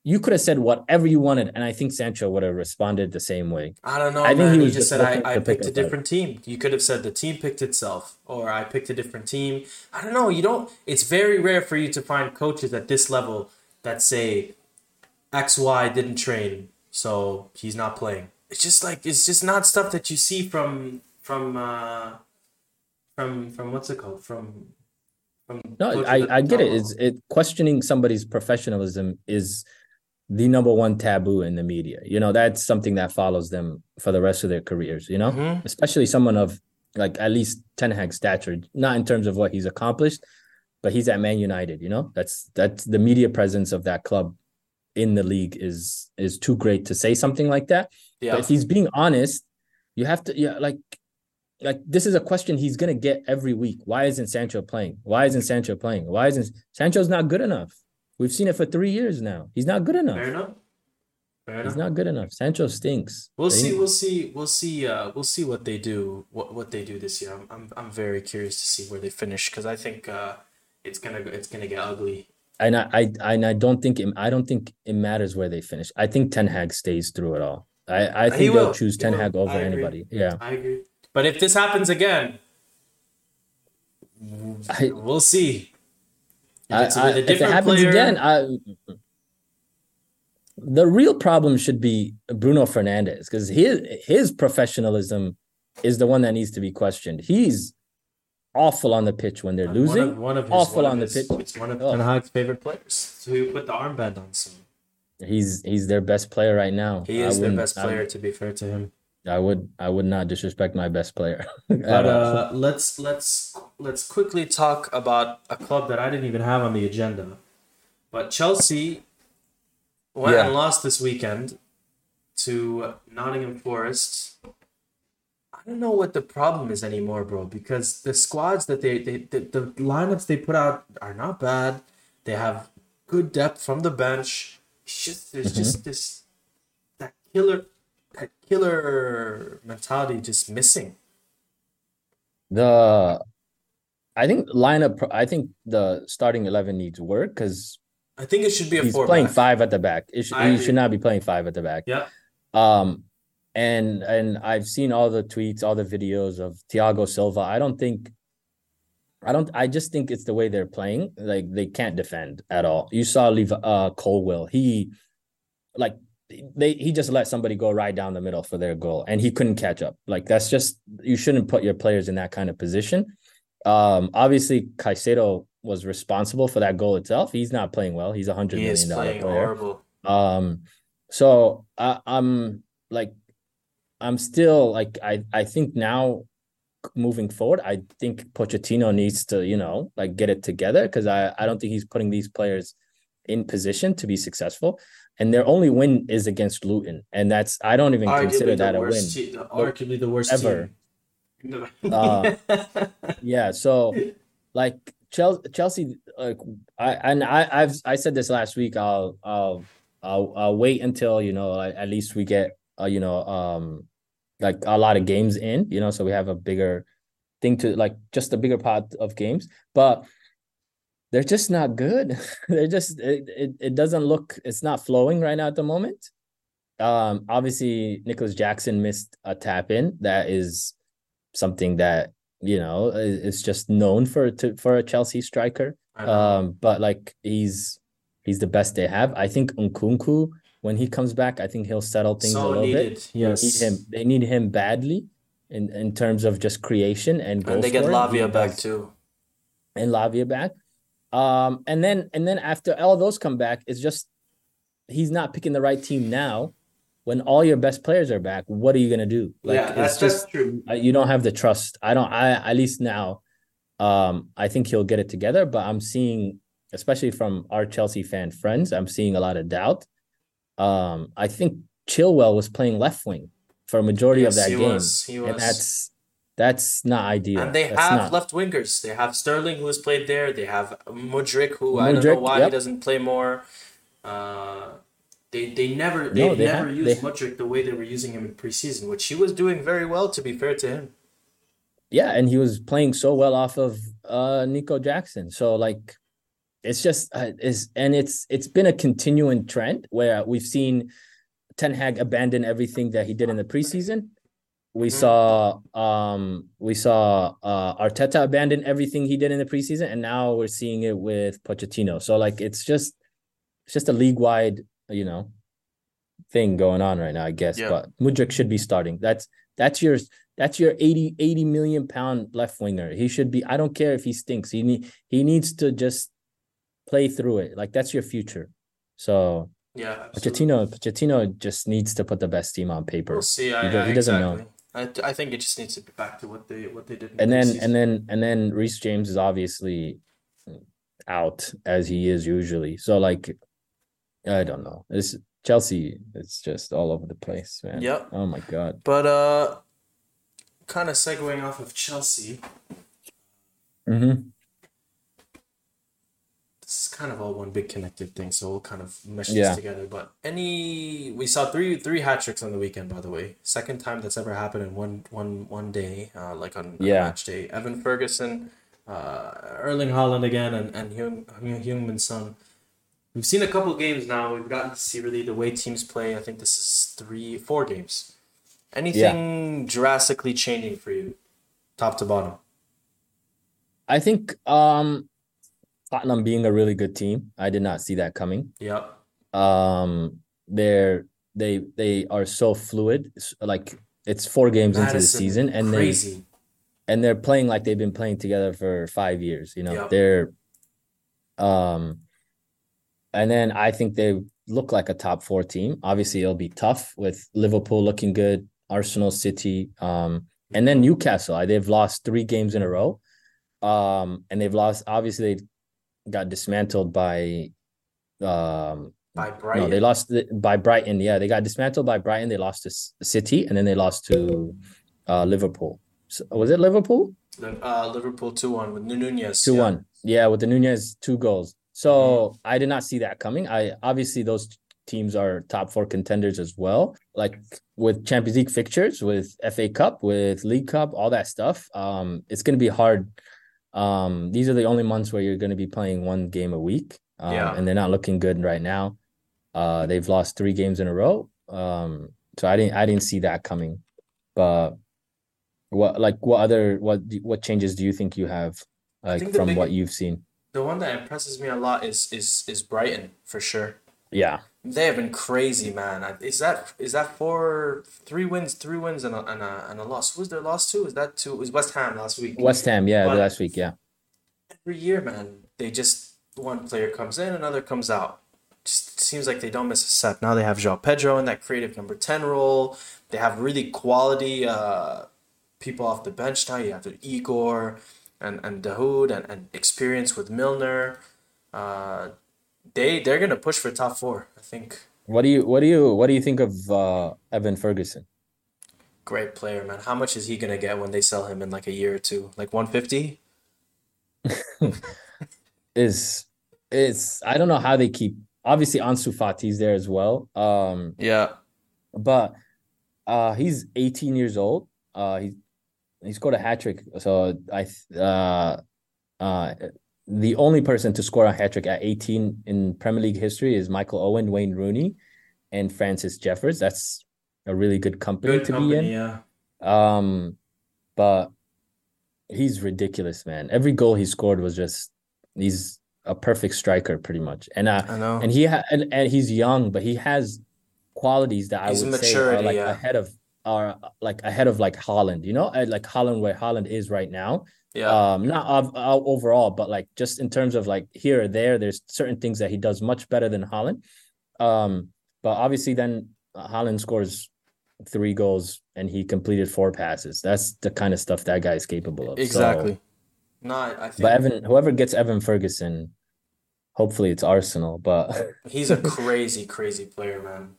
you could have said whatever you wanted, and I think Sancho would have responded the same way. I don't know, I think man. he He just just said I, I picked a different team. You could have said the team picked itself, or I picked a different team. I don't know. You don't. It's very rare for you to find coaches at this level that say X Y didn't train, so he's not playing. It's just like it's just not stuff that you see from from uh from from what's it called from from No, I I get it. It's it questioning somebody's professionalism is the number one taboo in the media. You know, that's something that follows them for the rest of their careers, you know? Mhm. Especially someone of like at least Ten Hag stature, not in terms of what he's accomplished, but he's at Man United, you know? That's that's the media presence of that club in the league is is too great to say something like that. Yeah, But if he's being honest, you have to yeah, like like this is a question he's gonna get every week. Why isn't Sancho playing? Why isn't Sancho playing? Why isn't Sancho's not good enough? We've seen it for three years now. He's not good enough. fair enough. Fair enough. He's not good enough. Sancho stinks. We'll They- see. We'll see. We'll see. Uh, we'll see what they do. What what they do this year. I'm I'm, I'm very curious to see where they finish because I think uh, it's gonna it's gonna get ugly. And I, I and I don't think it, I don't think it matters where they finish. I think Ten Hag stays through it all. I, I He think will. they'll choose He Ten. Hag over anybody. Yeah. I agree. But if this happens again, I, we'll see. If I, it's I, with a if it happens player, again, I the real problem should be Bruno Fernandes because his his professionalism is the one that needs to be questioned. He's awful on the pitch when they're one losing. of, one of his, awful one of on the his- pitch. It's one of Oh. Ten Hag's favorite players. So he put the armband on soon. He's he's their best player right now. He is their best player. To be fair to him. I would I would not disrespect my best player. But uh, let's let's let's quickly talk about a club that I didn't even have on the agenda. But Chelsea went Yeah. and lost this weekend to Nottingham Forest. I don't know what the problem is anymore, bro. Because the squads that they, they the, the lineups they put out are not bad. They have good depth from the bench. It's just there's just this that killer that killer mentality just missing. the I think lineup. I think the starting eleven needs work because I think it should be a he's four playing back. five at the back. It sh- I he should not be playing five at the back. Yeah, Um, and and I've seen all the tweets, all the videos of Thiago Silva. I don't think, I don't. I just think it's the way they're playing. Like they can't defend at all. You saw leave uh Colwill. He, like they he just let somebody go right down the middle for their goal, and he couldn't catch up. Like that's just you shouldn't put your players in that kind of position. Um, obviously Caicedo was responsible for that goal itself. He's not playing well. He's a hundred he million dollar playing player. horrible. Um, so I, I'm like, I'm still like, I, I think now moving forward, I think Pochettino needs to, you know, like get it together because I, I don't think he's putting these players in position to be successful. And their only win is against Luton, and that's I don't even consider that a win. Te- arguably the worst ever. team. Uh, Yeah, so like Chelsea, Chelsea, like I and I, I've I said this last week. I'll I'll I'll, I'll wait until you know at least we get uh, you know um like a lot of games in, you know, so we have a bigger thing to like just a bigger pot of games, but they're just not good. they're just it, it it doesn't look it's not flowing right now at the moment. Um, obviously Nicolas Jackson missed a tap in that is something that you know i- is just known for to for a Chelsea striker. Um, but like he's he's the best they have. I think Nkunku when he comes back, I think he'll settle things a so little needed. bit. Yes. They need him. They need him badly in in terms of just creation and goal And they get scoring. He Lavia back too. and Lavia back. Um, and then and then after all those come back, it's just he's not picking the right team now. When all your best players are back, what are you gonna do? Like yeah, that's it's just that's true. uh, you don't have the trust. I don't. I at least now, um, I think he'll get it together. But I'm seeing, especially from our Chelsea fan friends, I'm seeing a lot of doubt. Um, I think Chilwell was playing left wing for a majority Yes, of that game, was. He and that's that's not ideal. And they That's have not- left wingers. They have Sterling, who has played there. They have Mudryk, who I don't know why yep. he doesn't play more. Uh, They they never they No, they never have- used they- Mudryk the way they were using him in preseason, which he was doing very well. To be fair to him, Yeah, and he was playing so well off of uh Nico Jackson. So like it's just uh, is and it's it's been a continuing trend where we've seen Ten Hag abandon everything that he did in the preseason. We Mhm. saw um we saw uh Arteta abandon everything he did in the preseason and now we're seeing it with Pochettino. So like it's just it's just a league wide, you know, thing going on right now, I guess. Yeah. But Mudryk should be starting. That's that's your that's your 80 80 million pound left winger. He should be I don't care if he stinks. He need he needs to just play through it. Like that's your future. So yeah, absolutely. Pochettino Pochettino just needs to put the best team on paper. We'll see. I, He I- he doesn't know. I, I think it just needs to be back to what they what they did. In and then preseason. and then and then Reece James is obviously out as he is usually. So like I don't know. It's Chelsea, it's just all over the place, man. Yep. Oh my god. But uh, kind of segueing off of Chelsea, Mm-hmm. Kind of all one big connected thing, so we'll kind of mesh Yeah. this together. But any, we saw three three hat tricks on the weekend, by the way. Second time that's ever happened in one one one day, uh, like on, on match day. Evan Ferguson, uh, Erling Haaland again, and and Heung Heung Son. We've seen a couple games now. We've gotten to see really the way teams play. I think this is three, four games. Anything drastically changing for you, top to bottom? I think um Tottenham being a really good team. I did not see that coming. Yep. Um they're they they are so fluid. Like it's four games into the season and they and they're playing like they've been playing together for five years. You know, Yep. they're um, and then I think they look like a top four team. Obviously, it'll be tough with Liverpool looking good, Arsenal, City, um, and then Newcastle. They've lost three games in a row, um, and they've lost. Obviously, they got dismantled by. Um, by no, Brighton. they lost the, by Brighton. Yeah, they got dismantled by Brighton. They lost to City, and then they lost to uh, Liverpool. So, was it Liverpool? Uh, Liverpool 2 1 with Nunez. Two one. Yeah, with the Nunez two goals. So I did not see that coming. I obviously those teams are top four contenders as well. Like with Champions League fixtures, with FA Cup, with League Cup, all that stuff. Um, it's gonna be hard. Um, these are the only months where you're gonna be playing one game a week. Um, Yeah. and they're not looking good right now. Uh, they've lost three games in a row. Um, so I didn't I didn't see that coming. But what like what other what what changes do you think you have like from big- what you've seen? The one that impresses me a lot is is is Brighton for sure. Yeah. They have been crazy, man. Is that is that four three wins, three wins and a and a, and a loss? Who's their loss to? Is that to? It was West Ham last week. West Ham, yeah, But- last week, yeah. Every year, man, they just one player comes in, another comes out. Just seems like they don't miss a set. Now they have João Pedro in that creative number ten role. They have really quality uh, people off the bench now. You have Igor and and Dahoud and, and experience with Milner. Uh, they they're gonna push for top four. I think. What do you what do you what do you think of uh Evan Ferguson? Great player, man. How much is he gonna get when they sell him in like a year or two? Like one fifty? Is is I don't know how they keep obviously Ansu Fati's there as well. Um Yeah. but uh he's 18 years old. Uh he he scored a hat trick. So I th- uh uh the only person to score a hat trick at 18 in Premier League history is Michael Owen, Wayne Rooney, and Francis Jeffers. That's a really good company Good to be in. yeah. Um, but he's ridiculous, man. Every goal he scored was just he's a perfect striker, pretty much. And uh, I know. and he ha- and, and he's young, but he has qualities that I would say are like yeah. ahead of are like ahead of like Haaland, you know, Uh, like Haaland where Haaland is right now. Yeah. Um, not of, uh, overall, but like just in terms of like here or there, there's certain things that he does much better than Haaland. Um, but obviously then Haaland scores three goals and he completed four passes. That's the kind of stuff that guy is capable of. So- exactly. no, I, think but Evan, whoever gets Evan Ferguson, hopefully it's Arsenal. But he's a crazy, crazy player, man.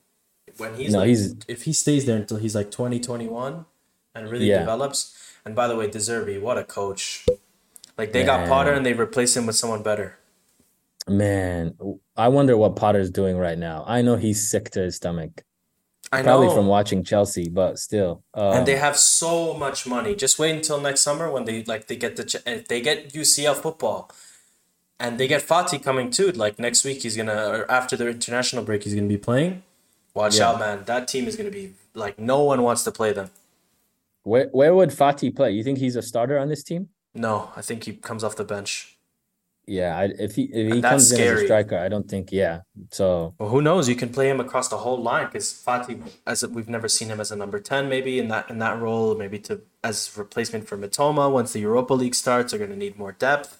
When he's No, like, he's- if he stays there until he's like 20, 21 and really Yeah. develops. And by the way, De Zerbi, what a coach. Like they got Potter and they replaced him with someone better. Man, I wonder what Potter's doing right now. I know he's sick to his stomach. I Probably from watching Chelsea, but still. And they Um, have so much money. Just wait until next summer when they like they get the ch- if they get UCL football and they get Fati coming too. Like next week he's gonna or after the international break he's gonna be playing. Watch yeah. out, man. That team is gonna be like no one wants to play them. Where where would Fati play? You think he's a starter on this team? No, I think he comes off the bench. Yeah, I, if he if he comes in as a striker, I don't think. Yeah, so Well, who knows? You can play him across the whole line because Fati, as a, we've never seen him as a number ten, maybe in that in that role, maybe to as replacement for Mitoma. Once the Europa League starts, they're gonna need more depth.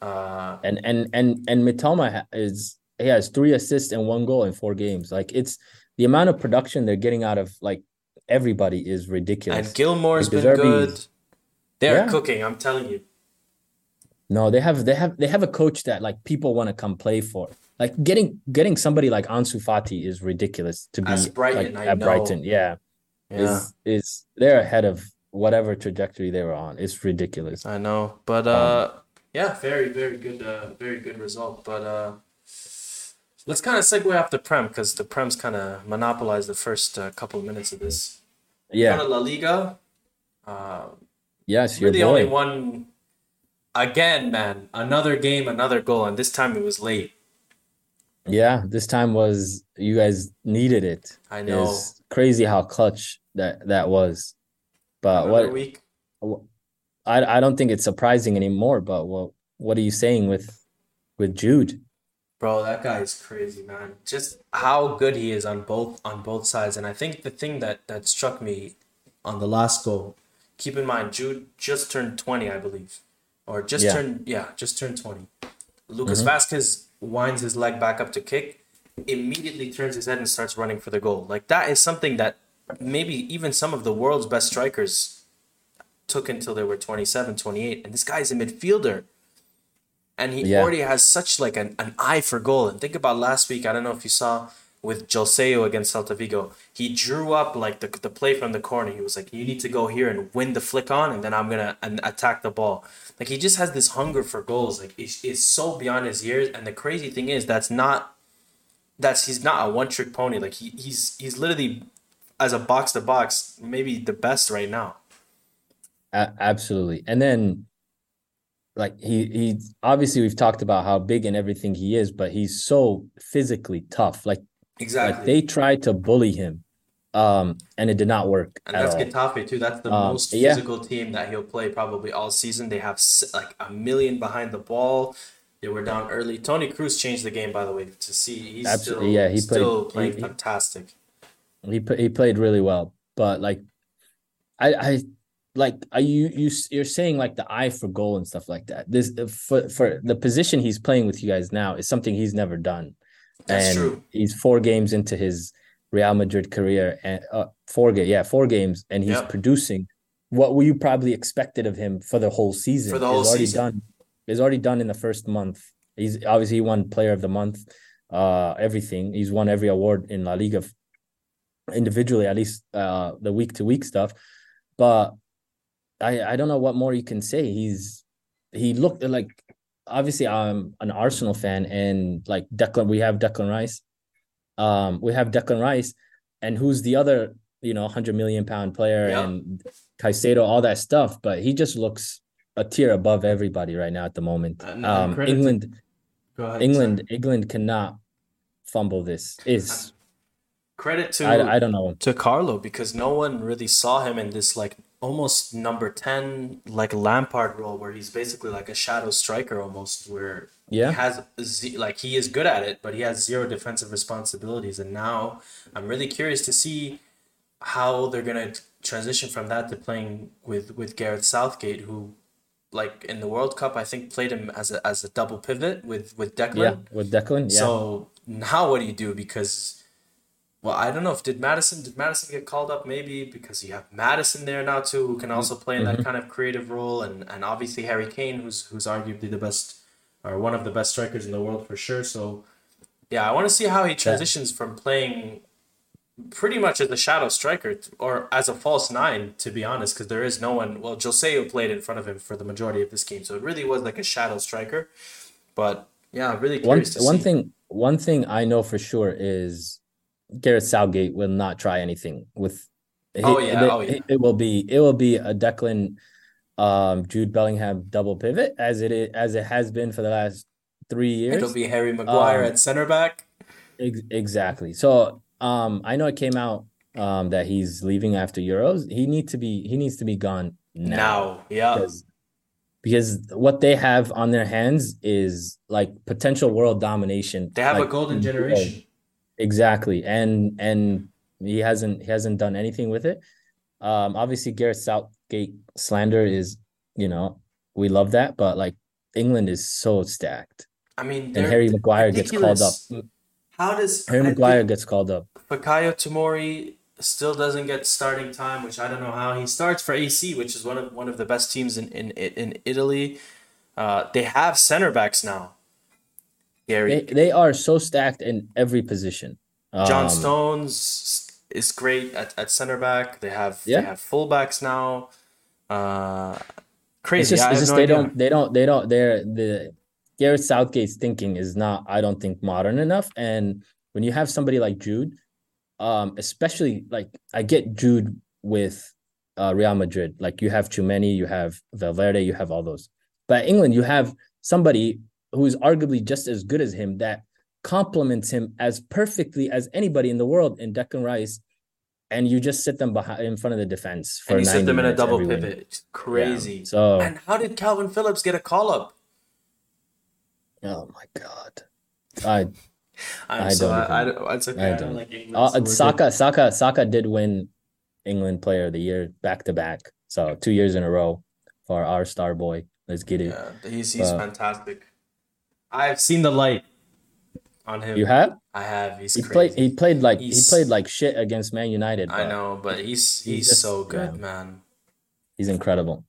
Uh, and and and and Mitoma is he has three assists and one goal in four games. Like it's the amount of production they're getting out of like everybody is ridiculous. and. Gilmour's Like been good. They're yeah. cooking. I'm telling you. No, they have they have they have a coach that like people want to come play for. Like getting getting somebody like Ansu Fati is ridiculous to As be Brighton, like at Brighton. Yeah, Yeah, is is they're ahead of whatever trajectory they were on. It's ridiculous. I know. But Um, uh, yeah, very very good. Uh, very good result. But uh, let's kind of segue off the Prem because the Prem's kind of monopolized the first uh, couple of minutes of this. Yeah. La Liga. Uh, Yes, you're your the only one. Again, man, another game, another goal, and this time it was late. Yeah, this time was you guys needed it. I know. It's crazy how clutch that that was. But Another what week. I I don't think it's surprising anymore. But what what are you saying with with Jude? Bro, that guy is crazy, man. Just how good he is on both on both sides. And I think the thing that that struck me on the last goal, keep in mind Jude just turned 20, I believe. Or just Yeah. turned yeah, just turned 20. Lucas hmm Vázquez winds his leg back up to kick, immediately turns his head and starts running for the goal. Like that is something that maybe even some of the world's best strikers took until they were 27, 28. And this guy's a midfielder and he Yeah. already has such like an, an eye for goal. And think about last week. I don't know if you saw with Joselu against Celta Vigo. He drew up like the, the play from the corner. He was like, "You need to go here and win the flick on, and then I'm gonna and attack the ball." Like he just has this hunger for goals. Like it's, it's so beyond his years. And the crazy thing is, that's not that's he's not a one trick pony. Like he, he's he's literally as a box to box maybe the best right now. Absolutely. And then like he he obviously we've talked about how big and everything he is, but he's so physically tough. Like like Exactly. they tried to bully him, um, and it did not work And that's all. Getafe too. That's the Um, most yeah, physical team that he'll play probably all season. They have like a million behind the ball. They were down early. Toni Kroos changed the game, by the way, to see he's absolutely. still Yeah, he played. still He playing he fantastic. he, he played really well. But like I I like are you you you're saying like the eye for goal and stuff like that. This uh, for for the position he's playing with you guys now is something he's never done, That's and true. he's four games into his Real Madrid career and uh, four ga- yeah four games and he's Yep. producing what you probably expected of him for the whole season. For the whole is already season. done is already done in the first month. He's obviously won Player of the Month, uh, everything. He's won every award in La Liga individually, at least uh the week to week stuff. But I I don't know what more you can say. He's he looked like obviously I'm an Arsenal fan and like Declan we have Declan Rice. Um we have Declan Rice and who's the other, you know, 100 million pound player Yep. and Caicedo all that stuff, but he just looks a tier above everybody right now at the moment. And, and Um credit England ahead, sorry. England England cannot fumble this. Is credit I to I don't know. to Carlo because no one really saw him in this like almost number 10 like Lampard role where he's basically like a shadow striker almost where yeah. he has ze- like he is good at it but he has zero defensive responsibilities and now I'm really curious to see how they're going to transition from that to playing with with Gareth Southgate who like in the World Cup I think played him as a as a double pivot with with Declan. Yeah, with Declan, yeah. so now what do you do? Because well, I don't know if did Maddison did Maddison get called up maybe because you have Maddison there now too who can also play in that Mm-hmm. kind of creative role and and obviously Harry Kane who's who's arguably the best or one of the best strikers in the world for sure. So yeah, I want to see how he transitions from playing pretty much as a shadow striker or as a false nine to be honest because there is no one well Joselu played in front of him for the majority of this game so it really was like a shadow striker but Yeah, really One to one see. thing one thing I know for sure is Gareth Southgate will not try anything with. Oh, he- yeah, it- oh, yeah. It, will be it will be a Declan, um, Jude Bellingham double pivot as it is, as it has been for the last three years. It'll be Harry Maguire Um, at center back. Ex- exactly. So um, I know it came out um that he's leaving after Euros. He needs to be he needs to be gone now. Now, yeah. because because what they have on their hands is like potential world domination. They have a golden generation. Exactly. And and he hasn't he hasn't done anything with it. Um obviously Gareth Southgate slander is, you know, we love that, but like England is so stacked. I mean, And Harry Maguire gets called up. How does Harry I Maguire gets called up. Fikayo Tomori still doesn't get starting time, which I don't know how he starts for AC, which is one of one of the best teams in in in Italy. Uh, they have center backs now. Gary They they are so stacked in every position. John Um, Stones is great at, at center back. They have Yeah. they have fullbacks now. Uh, It's crazy. just, it's just no they idea. don't they don't they don't they're the Gareth Southgate's thinking is not I don't think modern enough. And when you have somebody like Jude, um, especially like I get Jude with uh, Real Madrid. Like you have Tchouaméni, you have Valverde, you have all those. But England, you have somebody who is arguably just as good as him that complements him as perfectly as anybody in the world in Declan Rice. And you just sit them behind in front of the defense for and you sit them in a double pivot. It's Yeah. crazy. So And how did Kalvin Phillips get a call up? Oh my god. I I'm I so don't I, I don't, it's okay. I I don't don't. like England. uh, so we're good. Saka Saka Saka did win England Player of the Year back to back. So two years in a row for our star boy. Let's get it. Yeah, he's he's But- fantastic. I've seen the light on him. You have? I have. He's He crazy. played he played like He's- he played like shit against Man United. I know, but he's he's, he's just- so good, yeah. man. He's incredible.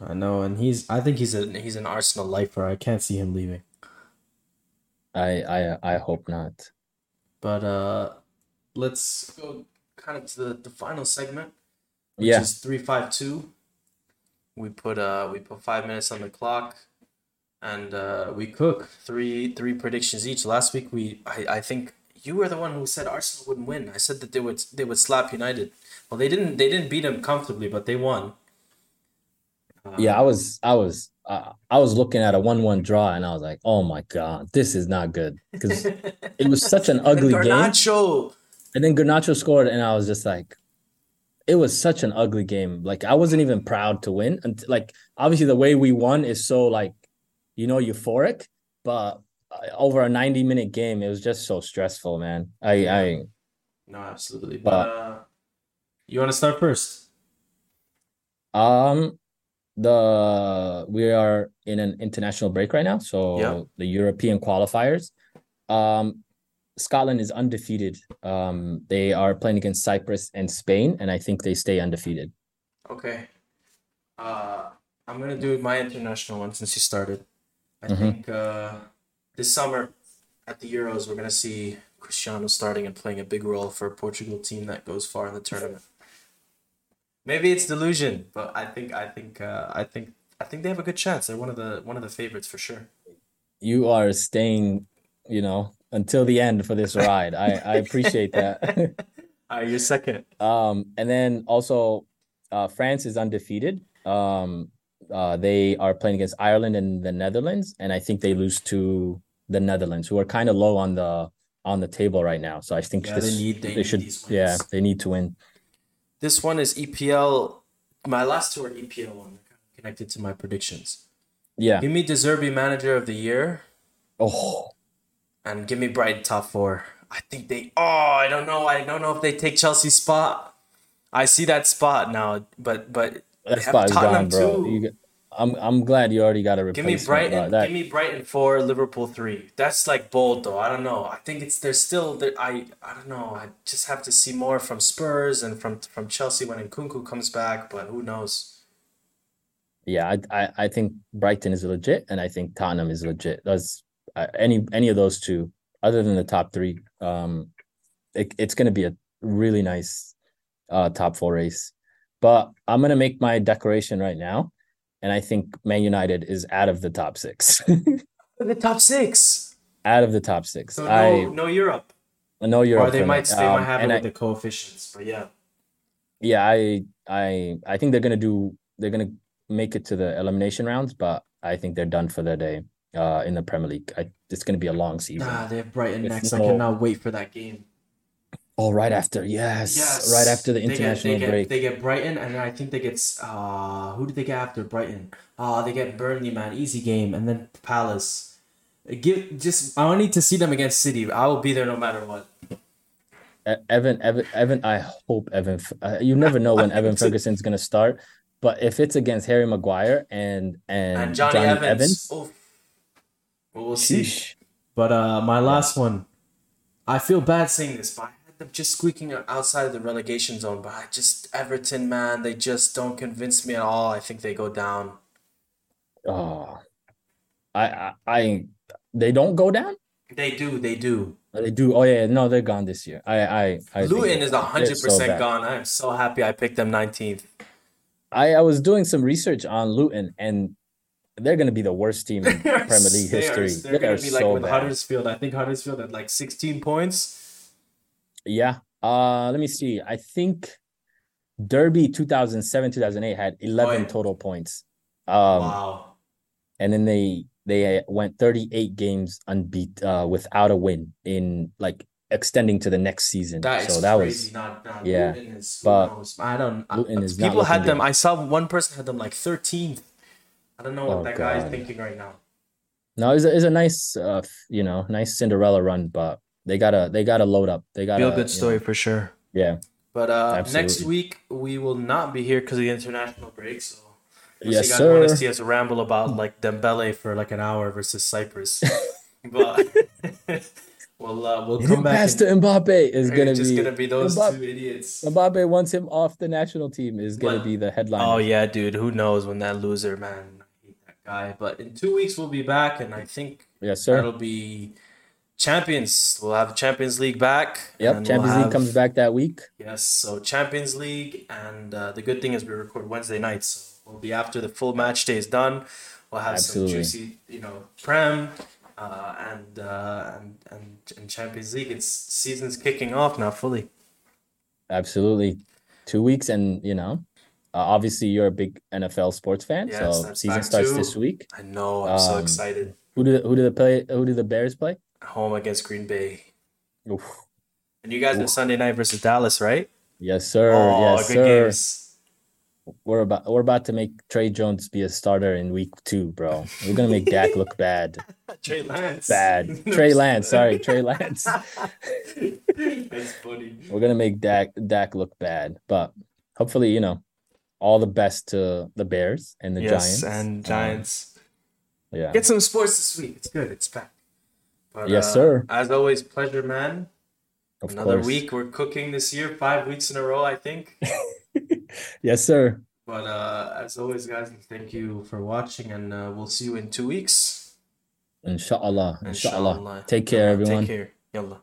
I know, and he's. I think he's a he's an Arsenal lifer. I can't see him leaving. I I I hope not. But uh, let's go kind of to the, the final segment, which Yeah. is three five two. We put uh we put five minutes on the clock, and uh, we cook three three predictions each. Last week we I, I think you were the one who said Arsenal wouldn't win. I said that they would they would slap United. Well, they didn't they didn't beat them comfortably, but they won. Uh, Yeah, I was I was uh, I was looking at a one-one draw and I was like, "Oh my god, this is not good." Because it was such an ugly game. Garnacho. And then Garnacho scored, and I was just like, it was such an ugly game. Like I wasn't even proud to win. And like obviously the way we won is so like, you know, euphoric. But uh, over a ninety minute game, it was just so stressful, man. I I No, absolutely. But But- uh, you want to start first? um the we are in an international break right now, so Yeah. the European qualifiers. Um, Scotland is undefeated. Um, they are playing against Cyprus and Spain, and I think they stay undefeated. Okay. Uh, I'm gonna do my international one since you started. I Mhm. think uh, this summer at the Euros we're gonna see Cristiano starting and playing a big role for a Portugal team that goes far in the tournament. Maybe it's delusion, but I think I think uh, I think I think they have a good chance. They're one of the one of the favorites for sure. you are staying, you know, until the end for this ride. I I appreciate that. Uh, you're second. um, and then also, uh, France is undefeated. Um, uh, they are playing against Ireland and the Netherlands, and I think they lose to the Netherlands, who are kind of low on the on the table right now. So I think Yeah, they need- they they should yeah they need to win. This one is EPL. My last two are EPL one, connected to my predictions. Yeah. Give me De Zerbi Manager of the Year. Oh, and give me Brighton top four. I think they. Oh, I don't know. I don't know if they take Chelsea's spot. I see that spot now, but but they that have spot is Tottenham gone, bro. too. I'm I'm glad you already got a Give me. Brighton. Give me Brighton four, Liverpool three. That's like bold though. I don't know. I think it's there's still there. I I don't know. I just have to see more from Spurs and from from Chelsea when Nkunku comes back. But who knows? Yeah, I, I I think Brighton is legit, and I think Tottenham is legit. That's uh, any any of those two, other than the top three. Um, it, it's going to be a really nice uh top four race. But I'm gonna make my declaration right now, and I think Man United is out of the top six. the top six. Out of the top six, So no, I no Europe. I know you're Or they might that. they Um, might have it with I- the coefficients, but yeah. yeah, I I I think they're gonna do they're gonna make it to the elimination rounds, but I think they're done for the day uh in the Premier League. I, it's gonna be a long season. Nah, they have Brighton It's next. I cannot wait for that game. Oh, right after, yes, Yes, right after the They get- international they get, break. They get Brighton, and I think they get uh who did they get after Brighton? Uh they get Burnley, man, easy game, and then Palace. Give just I don't need to see them against City. I will be there no matter what. Evan, Evan, Evan. I hope Evan. Uh, you never know when Evan Ferguson's gonna start, but if it's against Harry Maguire and and, And Jonny, Evans. Oof. Well, we'll see. sheesh. But uh, my last one, I feel bad saying this, but I had them just squeaking outside of the relegation zone. But I just Everton, man, they just don't convince me at all. I think they go down. Oh, I, I, I, they don't go down. They do, they do. Oh, they do. Oh yeah, no, they're gone this year. I, I, I Luton is they're hundred so percent gone. I am so happy I picked them nineteenth. I, I was doing some research on Luton, and they're gonna be the worst team in Premier League history. They're They gonna are be like with bad. Huddersfield. I think Huddersfield had like sixteen points. Yeah. Uh, let me see. I think Derby 2007 2008 had 11 Oh, yeah. total points. Um, wow. and then they they went 38 games unbeat uh without a win in like extending to the next season. That is so that crazy. was not, not yeah, is, but knows? I don't. I- people had them. good. I saw one person had them like thirteenth. I don't know what Oh, that guy is thinking right now. no, it's a, it's a nice uh you know nice Cinderella run, but they gotta they gotta load up. They gotta Feel good you story know, for sure. yeah. But uh, next week we will not be here because of the international break. So unless Yes, you guys want to see us ramble about like Dembele for like an hour versus Cyprus, but we'll uh, we'll come back. pass to Mbappe is gonna just be gonna be those Mbappe, two idiots. Mbappe wants him off the national team is gonna What? be the headline. Oh yeah, dude. Who knows when that loser man? I hate that guy. But in two weeks we'll be back, and I think yes, sir. that'll be champions. We'll have the Champions League back. Yep, Champions we'll League have- comes back that week. Yes, so Champions League, and uh, the good thing is we record Wednesday nights. So we'll be after the full match day is done. We'll have Absolutely. some juicy, you know, prem, uh, and, uh, and and and Champions League. It's season's kicking off now fully. Absolutely. Two weeks, and you know, uh, obviously you're a big NFL sports fan, Yes, so season starts this week. I know. I'm so Um, excited. Who do who do the play? Who do the Bears play? Home against Green Bay, Oof. and you guys are Oof. Sunday night versus Dallas, right? Yes, sir. oh, yes, good sir. games. We're about we're about to make Trey Jones be a starter in week two, bro. We're gonna make Dak look bad. Trey Lance. Bad. Trey Lance, sorry, Trey Lance. That's funny. We're gonna make Dak Dak look bad, but hopefully, you know, all the best to the Bears and the yes, Giants. and Um, Giants. yeah. Get some sports this week. It's good. It's back. But, Yes, uh, sir. As always, pleasure, man. Of Another course. week. We're cooking this year, five weeks in a row, I think. Yes, sir. but uh, as always, guys, thank you for watching, and uh, we'll see you in two weeks. Inshallah. Inshallah. Inshallah. Take care, Yalla, everyone. Take care. Yalla.